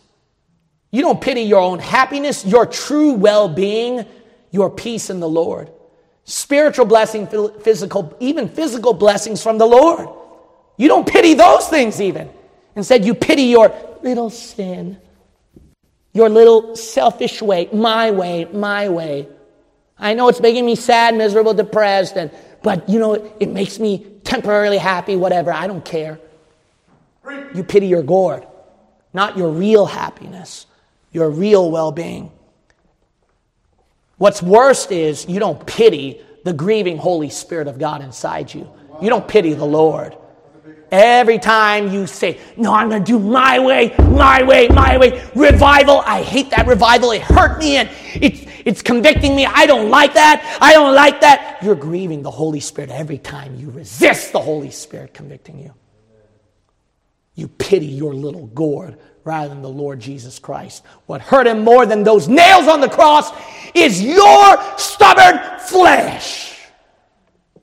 You don't pity your own happiness, your true well being, your peace in the Lord spiritual blessing, physical, even physical blessings from the Lord. You don't pity those things even. Instead, you pity your little sin, your little selfish way, my way, my way. I know it's making me sad, miserable, depressed, and but you know it makes me temporarily happy, whatever. I don't care. You pity your gourd, not your real happiness, your real well-being. What's worst is you don't pity the grieving Holy Spirit of God inside you. You don't pity the Lord. Every time you say, No, I'm going to do my way, my way, my way, revival, I hate that revival. It hurt me and it's, it's convicting me. I don't like that. I don't like that. You're grieving the Holy Spirit every time you resist the Holy Spirit convicting you. You pity your little gourd rather than the Lord Jesus Christ. What hurt him more than those nails on the cross is your stubborn flesh.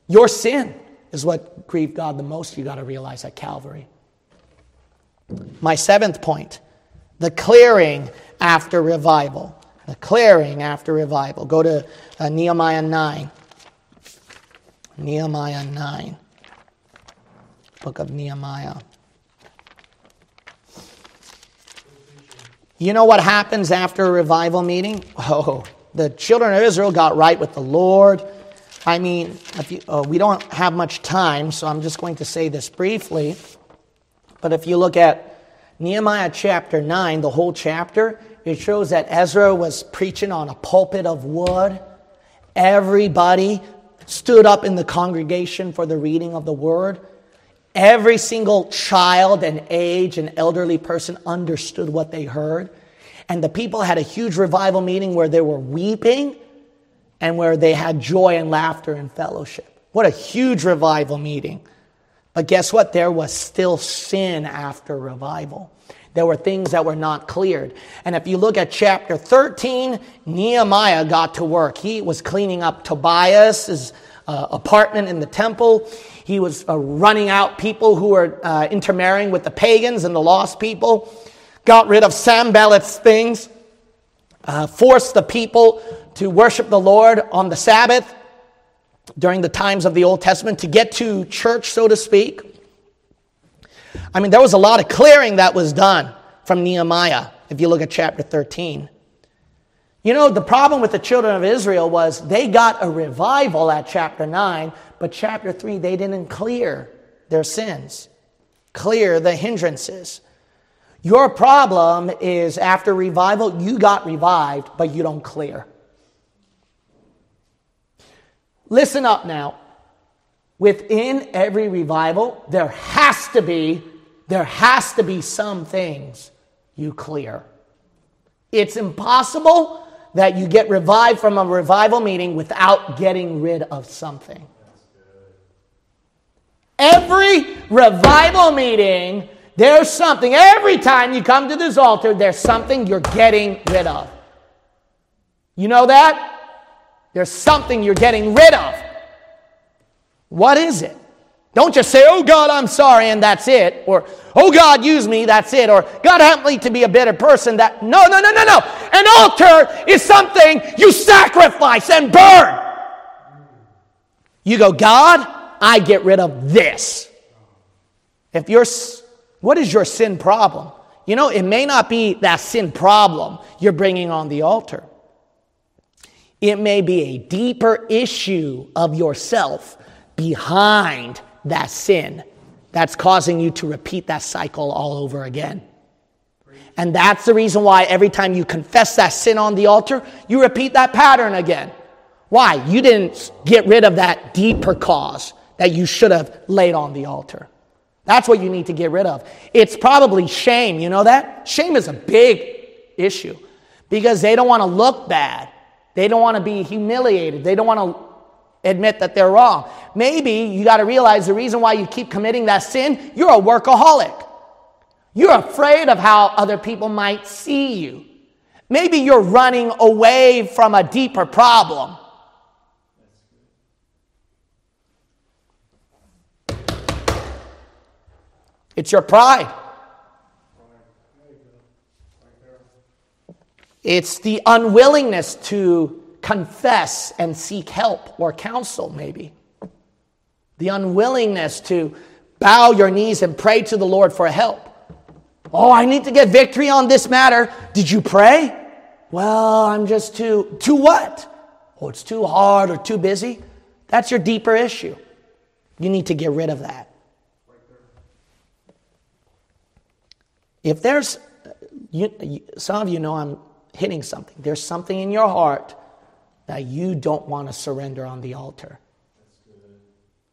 Your sin is what grieved God the most, you got to realize at Calvary. My seventh point the clearing after revival. The clearing after revival. Go to uh, Nehemiah 9. Nehemiah 9. Book of Nehemiah. You know what happens after a revival meeting? [LAUGHS] Oh, the children of Israel got right with the Lord. I mean, you, uh, we don't have much time, so I'm just going to say this briefly. But if you look at Nehemiah chapter 9, the whole chapter, it shows that Ezra was preaching on a pulpit of wood. Everybody stood up in the congregation for the reading of the word. Every single child and age and elderly person understood what they heard. And the people had a huge revival meeting where they were weeping and where they had joy and laughter and fellowship. What a huge revival meeting. But guess what? There was still sin after revival. There were things that were not cleared. And if you look at chapter 13, Nehemiah got to work. He was cleaning up Tobiah's uh, apartment in the temple. He was uh, running out people who were uh, intermarrying with the pagans and the lost people, got rid of Sanballat's things, uh, forced the people to worship the Lord on the Sabbath during the times of the Old Testament to get to church, so to speak. I mean, there was a lot of clearing that was done from Nehemiah if you look at chapter 13. You know, the problem with the children of Israel was they got a revival at chapter 9, but chapter 3, they didn't clear their sins, clear the hindrances. Your problem is after revival, you got revived, but you don't clear. Listen up now. Within every revival, there has to be there has to be some things you clear. It's impossible that you get revived from a revival meeting without getting rid of something. Every revival meeting, there's something. Every time you come to this altar, there's something you're getting rid of. You know that? There's something you're getting rid of. What is it? Don't just say, oh God, I'm sorry, and that's it. Or, oh God, use me, that's it. Or, God, help me to be a better person. That No, no, no, no, no. An altar is something you sacrifice and burn. You go, God, I get rid of this. If you're, what is your sin problem? You know, it may not be that sin problem you're bringing on the altar. It may be a deeper issue of yourself behind that sin that's causing you to repeat that cycle all over again. And that's the reason why every time you confess that sin on the altar, you repeat that pattern again. Why? You didn't get rid of that deeper cause that you should have laid on the altar. That's what you need to get rid of. It's probably shame. You know that? Shame is a big issue because they don't want to look bad. They don't want to be humiliated. They don't want to admit that they're wrong. Maybe you got to realize the reason why you keep committing that sin, you're a workaholic. You're afraid of how other people might see you. Maybe you're running away from a deeper problem. It's your pride. It's the unwillingness to confess and seek help or counsel, maybe. The unwillingness to bow your knees and pray to the Lord for help. Oh, I need to get victory on this matter. Did you pray? Well, I'm just too, too what? Oh, it's too hard or too busy. That's your deeper issue. You need to get rid of that. If there's, you, some of you know I'm hitting something. There's something in your heart that you don't want to surrender on the altar.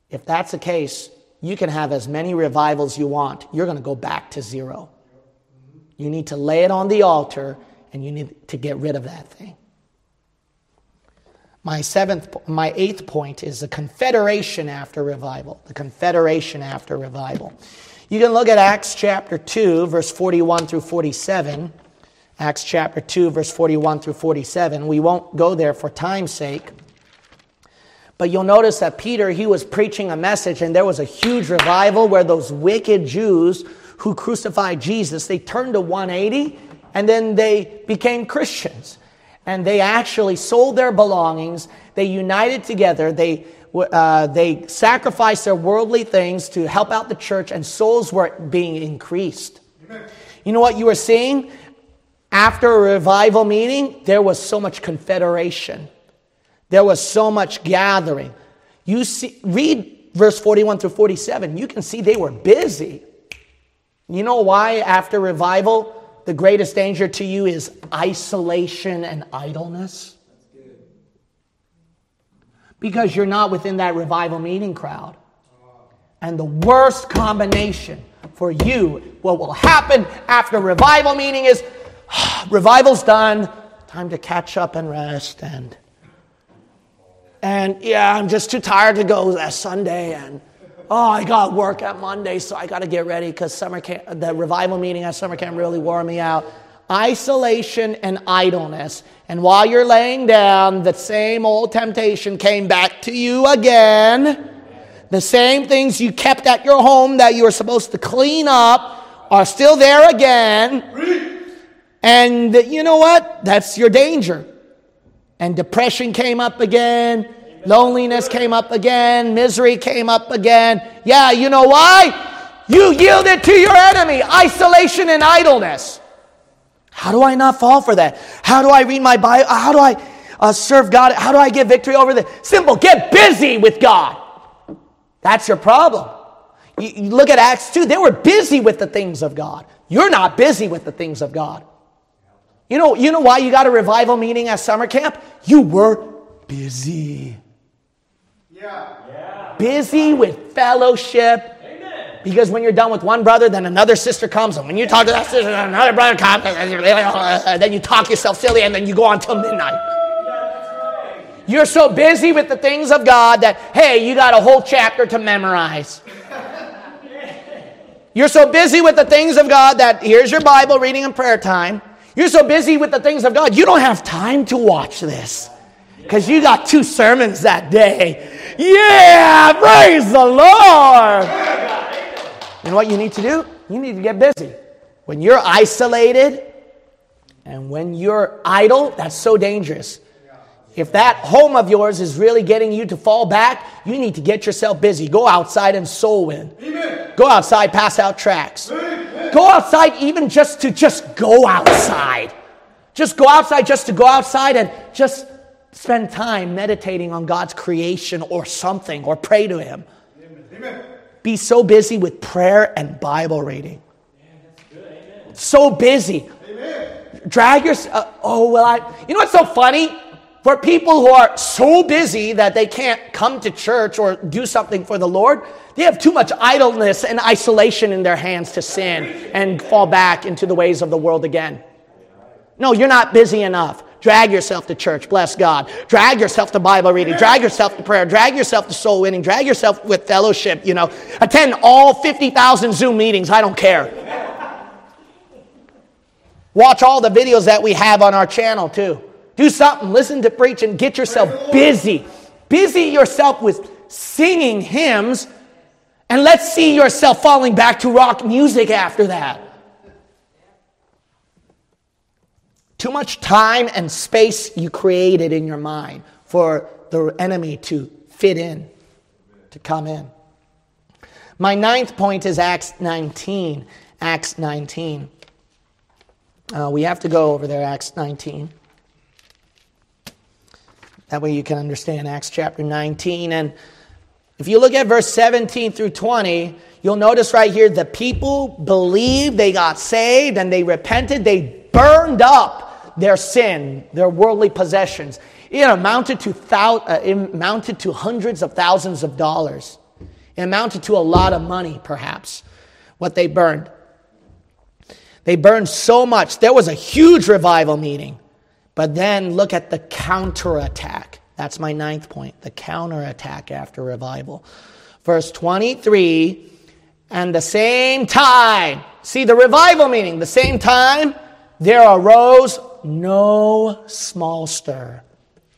If that's the case, you can have as many revivals you want. You're going to go back to zero. You need to lay it on the altar and you need to get rid of that thing. My seventh, my eighth point is the confederation after revival. The confederation after revival. You can look at Acts chapter 2, verse 41 through 47. Acts chapter 2, verse 41 through 47. We won't go there for time's sake. But you'll notice that Peter, he was preaching a message, and there was a huge revival where those wicked Jews who crucified Jesus, they turned to 180 and then they became Christians. And they actually sold their belongings, they united together, they uh, they sacrificed their worldly things to help out the church, and souls were being increased. You know what you were seeing? After a revival meeting, there was so much confederation. There was so much gathering. You see, read verse 41 through 47. You can see they were busy. You know why, after revival, the greatest danger to you is isolation and idleness? Because you're not within that revival meeting crowd. And the worst combination for you, what will happen after revival meeting is [SIGHS] revival's done, time to catch up and rest and and yeah, I'm just too tired to go that Sunday and oh, I got work at Monday, so I got to get ready because summer camp, the revival meeting at summer camp really wore me out isolation and idleness. And while you're laying down, the same old temptation came back to you again. The same things you kept at your home that you were supposed to clean up are still there again. And you know what? That's your danger. And depression came up again. Loneliness came up again. Misery came up again. Yeah, you know why? You yielded to your enemy, isolation and idleness. How do I not fall for that? How do I read my Bible? How do I uh, serve God? How do I get victory over the simple? Get busy with God. That's your problem. You, you look at Acts 2, they were busy with the things of God. You're not busy with the things of God. You know, you know why you got a revival meeting at summer camp? You were busy. Yeah. yeah. Busy with fellowship because when you're done with one brother, then another sister comes. And when you talk to that sister, then another brother comes. And then you talk yourself silly and then you go on till midnight. You're so busy with the things of God that, hey, you got a whole chapter to memorize. You're so busy with the things of God that here's your Bible reading and prayer time. You're so busy with the things of God, you don't have time to watch this because you got two sermons that day. Yeah, praise the Lord. And what you need to do? You need to get busy. When you're isolated and when you're idle, that's so dangerous. If that home of yours is really getting you to fall back, you need to get yourself busy. Go outside and soul win. Amen. Go outside, pass out tracks. Amen. Go outside even just to just go outside. Just go outside just to go outside and just spend time meditating on God's creation or something or pray to Him. Amen be so busy with prayer and Bible reading. So busy. Amen. Drag your. Uh, oh, well, I. You know what's so funny? For people who are so busy that they can't come to church or do something for the Lord, they have too much idleness and isolation in their hands to sin and fall back into the ways of the world again. No, you're not busy enough. Drag yourself to church, bless God. Drag yourself to Bible reading, drag yourself to prayer, drag yourself to soul winning, drag yourself with fellowship, you know. Attend all 50,000 Zoom meetings, I don't care. Watch all the videos that we have on our channel too. Do something, listen to preach, and get yourself busy. Busy yourself with singing hymns, and let's see yourself falling back to rock music after that. Too much time and space you created in your mind for the enemy to fit in, to come in. My ninth point is Acts 19. Acts 19. Uh, we have to go over there, Acts 19. That way you can understand Acts chapter 19. And if you look at verse 17 through 20, you'll notice right here the people believed, they got saved, and they repented. They burned up their sin, their worldly possessions. It amounted to, thou- uh, amounted to hundreds of thousands of dollars. It amounted to a lot of money, perhaps, what they burned. They burned so much. There was a huge revival meeting. But then look at the counterattack. That's my ninth point the counterattack after revival. Verse 23 and the same time, see the revival meaning, the same time, there arose no small stir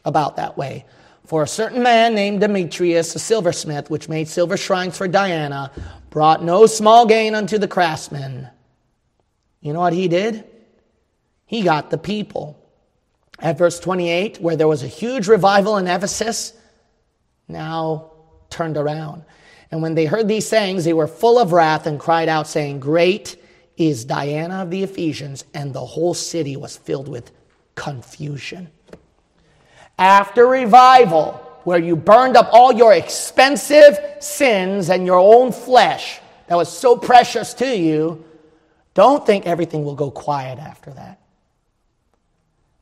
about that way. For a certain man named Demetrius, a silversmith, which made silver shrines for Diana, brought no small gain unto the craftsmen. You know what he did? He got the people at verse 28, where there was a huge revival in Ephesus, now turned around. And when they heard these sayings, they were full of wrath and cried out, saying, Great is Diana of the Ephesians. And the whole city was filled with confusion. After revival, where you burned up all your expensive sins and your own flesh that was so precious to you, don't think everything will go quiet after that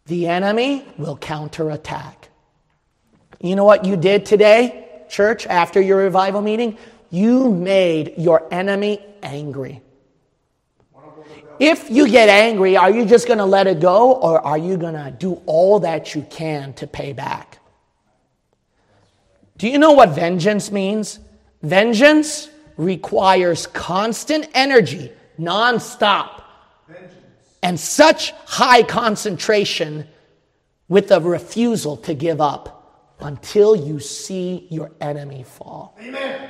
the enemy will counterattack. You know what you did today, church, after your revival meeting? You made your enemy angry. If you get angry, are you just going to let it go or are you going to do all that you can to pay back? Do you know what vengeance means? Vengeance requires constant energy, nonstop and such high concentration with a refusal to give up until you see your enemy fall. Amen.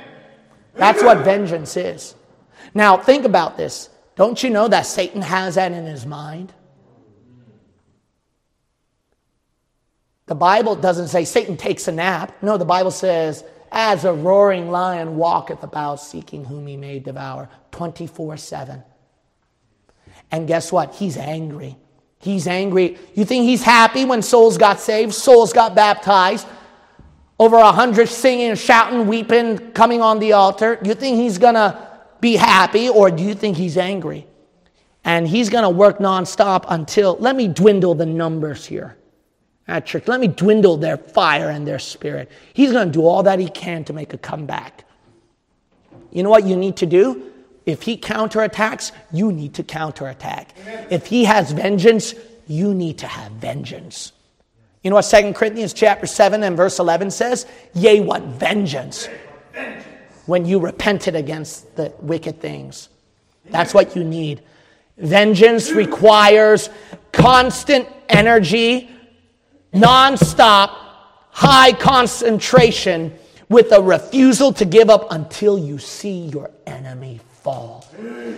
That's what vengeance is. Now, think about this. Don't you know that Satan has that in his mind? The Bible doesn't say Satan takes a nap. No, the Bible says, as a roaring lion walketh about seeking whom he may devour 24 7. And guess what? He's angry. He's angry. You think he's happy when souls got saved, souls got baptized, over a hundred singing, shouting, weeping, coming on the altar? You think he's gonna be happy or do you think he's angry? And he's gonna work nonstop until, let me dwindle the numbers here at church. Let me dwindle their fire and their spirit. He's gonna do all that he can to make a comeback. You know what you need to do? If he counterattacks, you need to counterattack. If he has vengeance, you need to have vengeance. You know what 2 Corinthians chapter 7 and verse 11 says? Yea, what vengeance. vengeance. When you repented against the wicked things. That's what you need. Vengeance requires constant energy, nonstop, high concentration, with a refusal to give up until you see your enemy fall.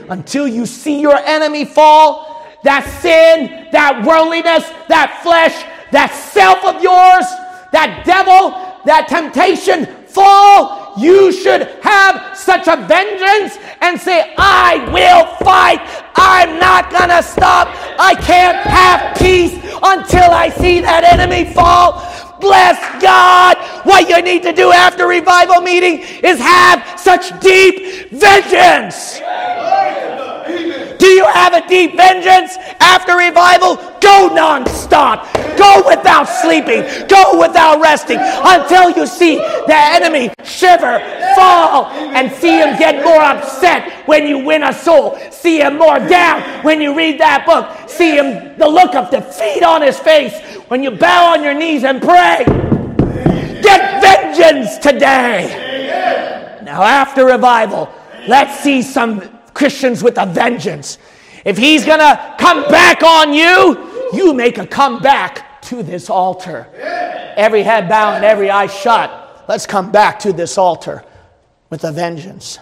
Until you see your enemy fall, that sin, that worldliness, that flesh, that self of yours, that devil, that temptation fall, you should have such a vengeance and say, I will fight. I'm not going to stop. I can't have peace until I see that enemy fall. Bless God. What you need to do after revival meeting is have such deep vengeance. Do you have a deep vengeance after revival? Go nonstop. Go without sleeping. Go without resting until you see the enemy shiver, fall, and see him get more upset when you win a soul. See him more down when you read that book. See him, the look of defeat on his face when you bow on your knees and pray. Get vengeance today. Now, after revival, let's see some Christians with a vengeance. If he's going to come back on you, you make a comeback to this altar. Every head bowed and every eye shut. Let's come back to this altar with a vengeance.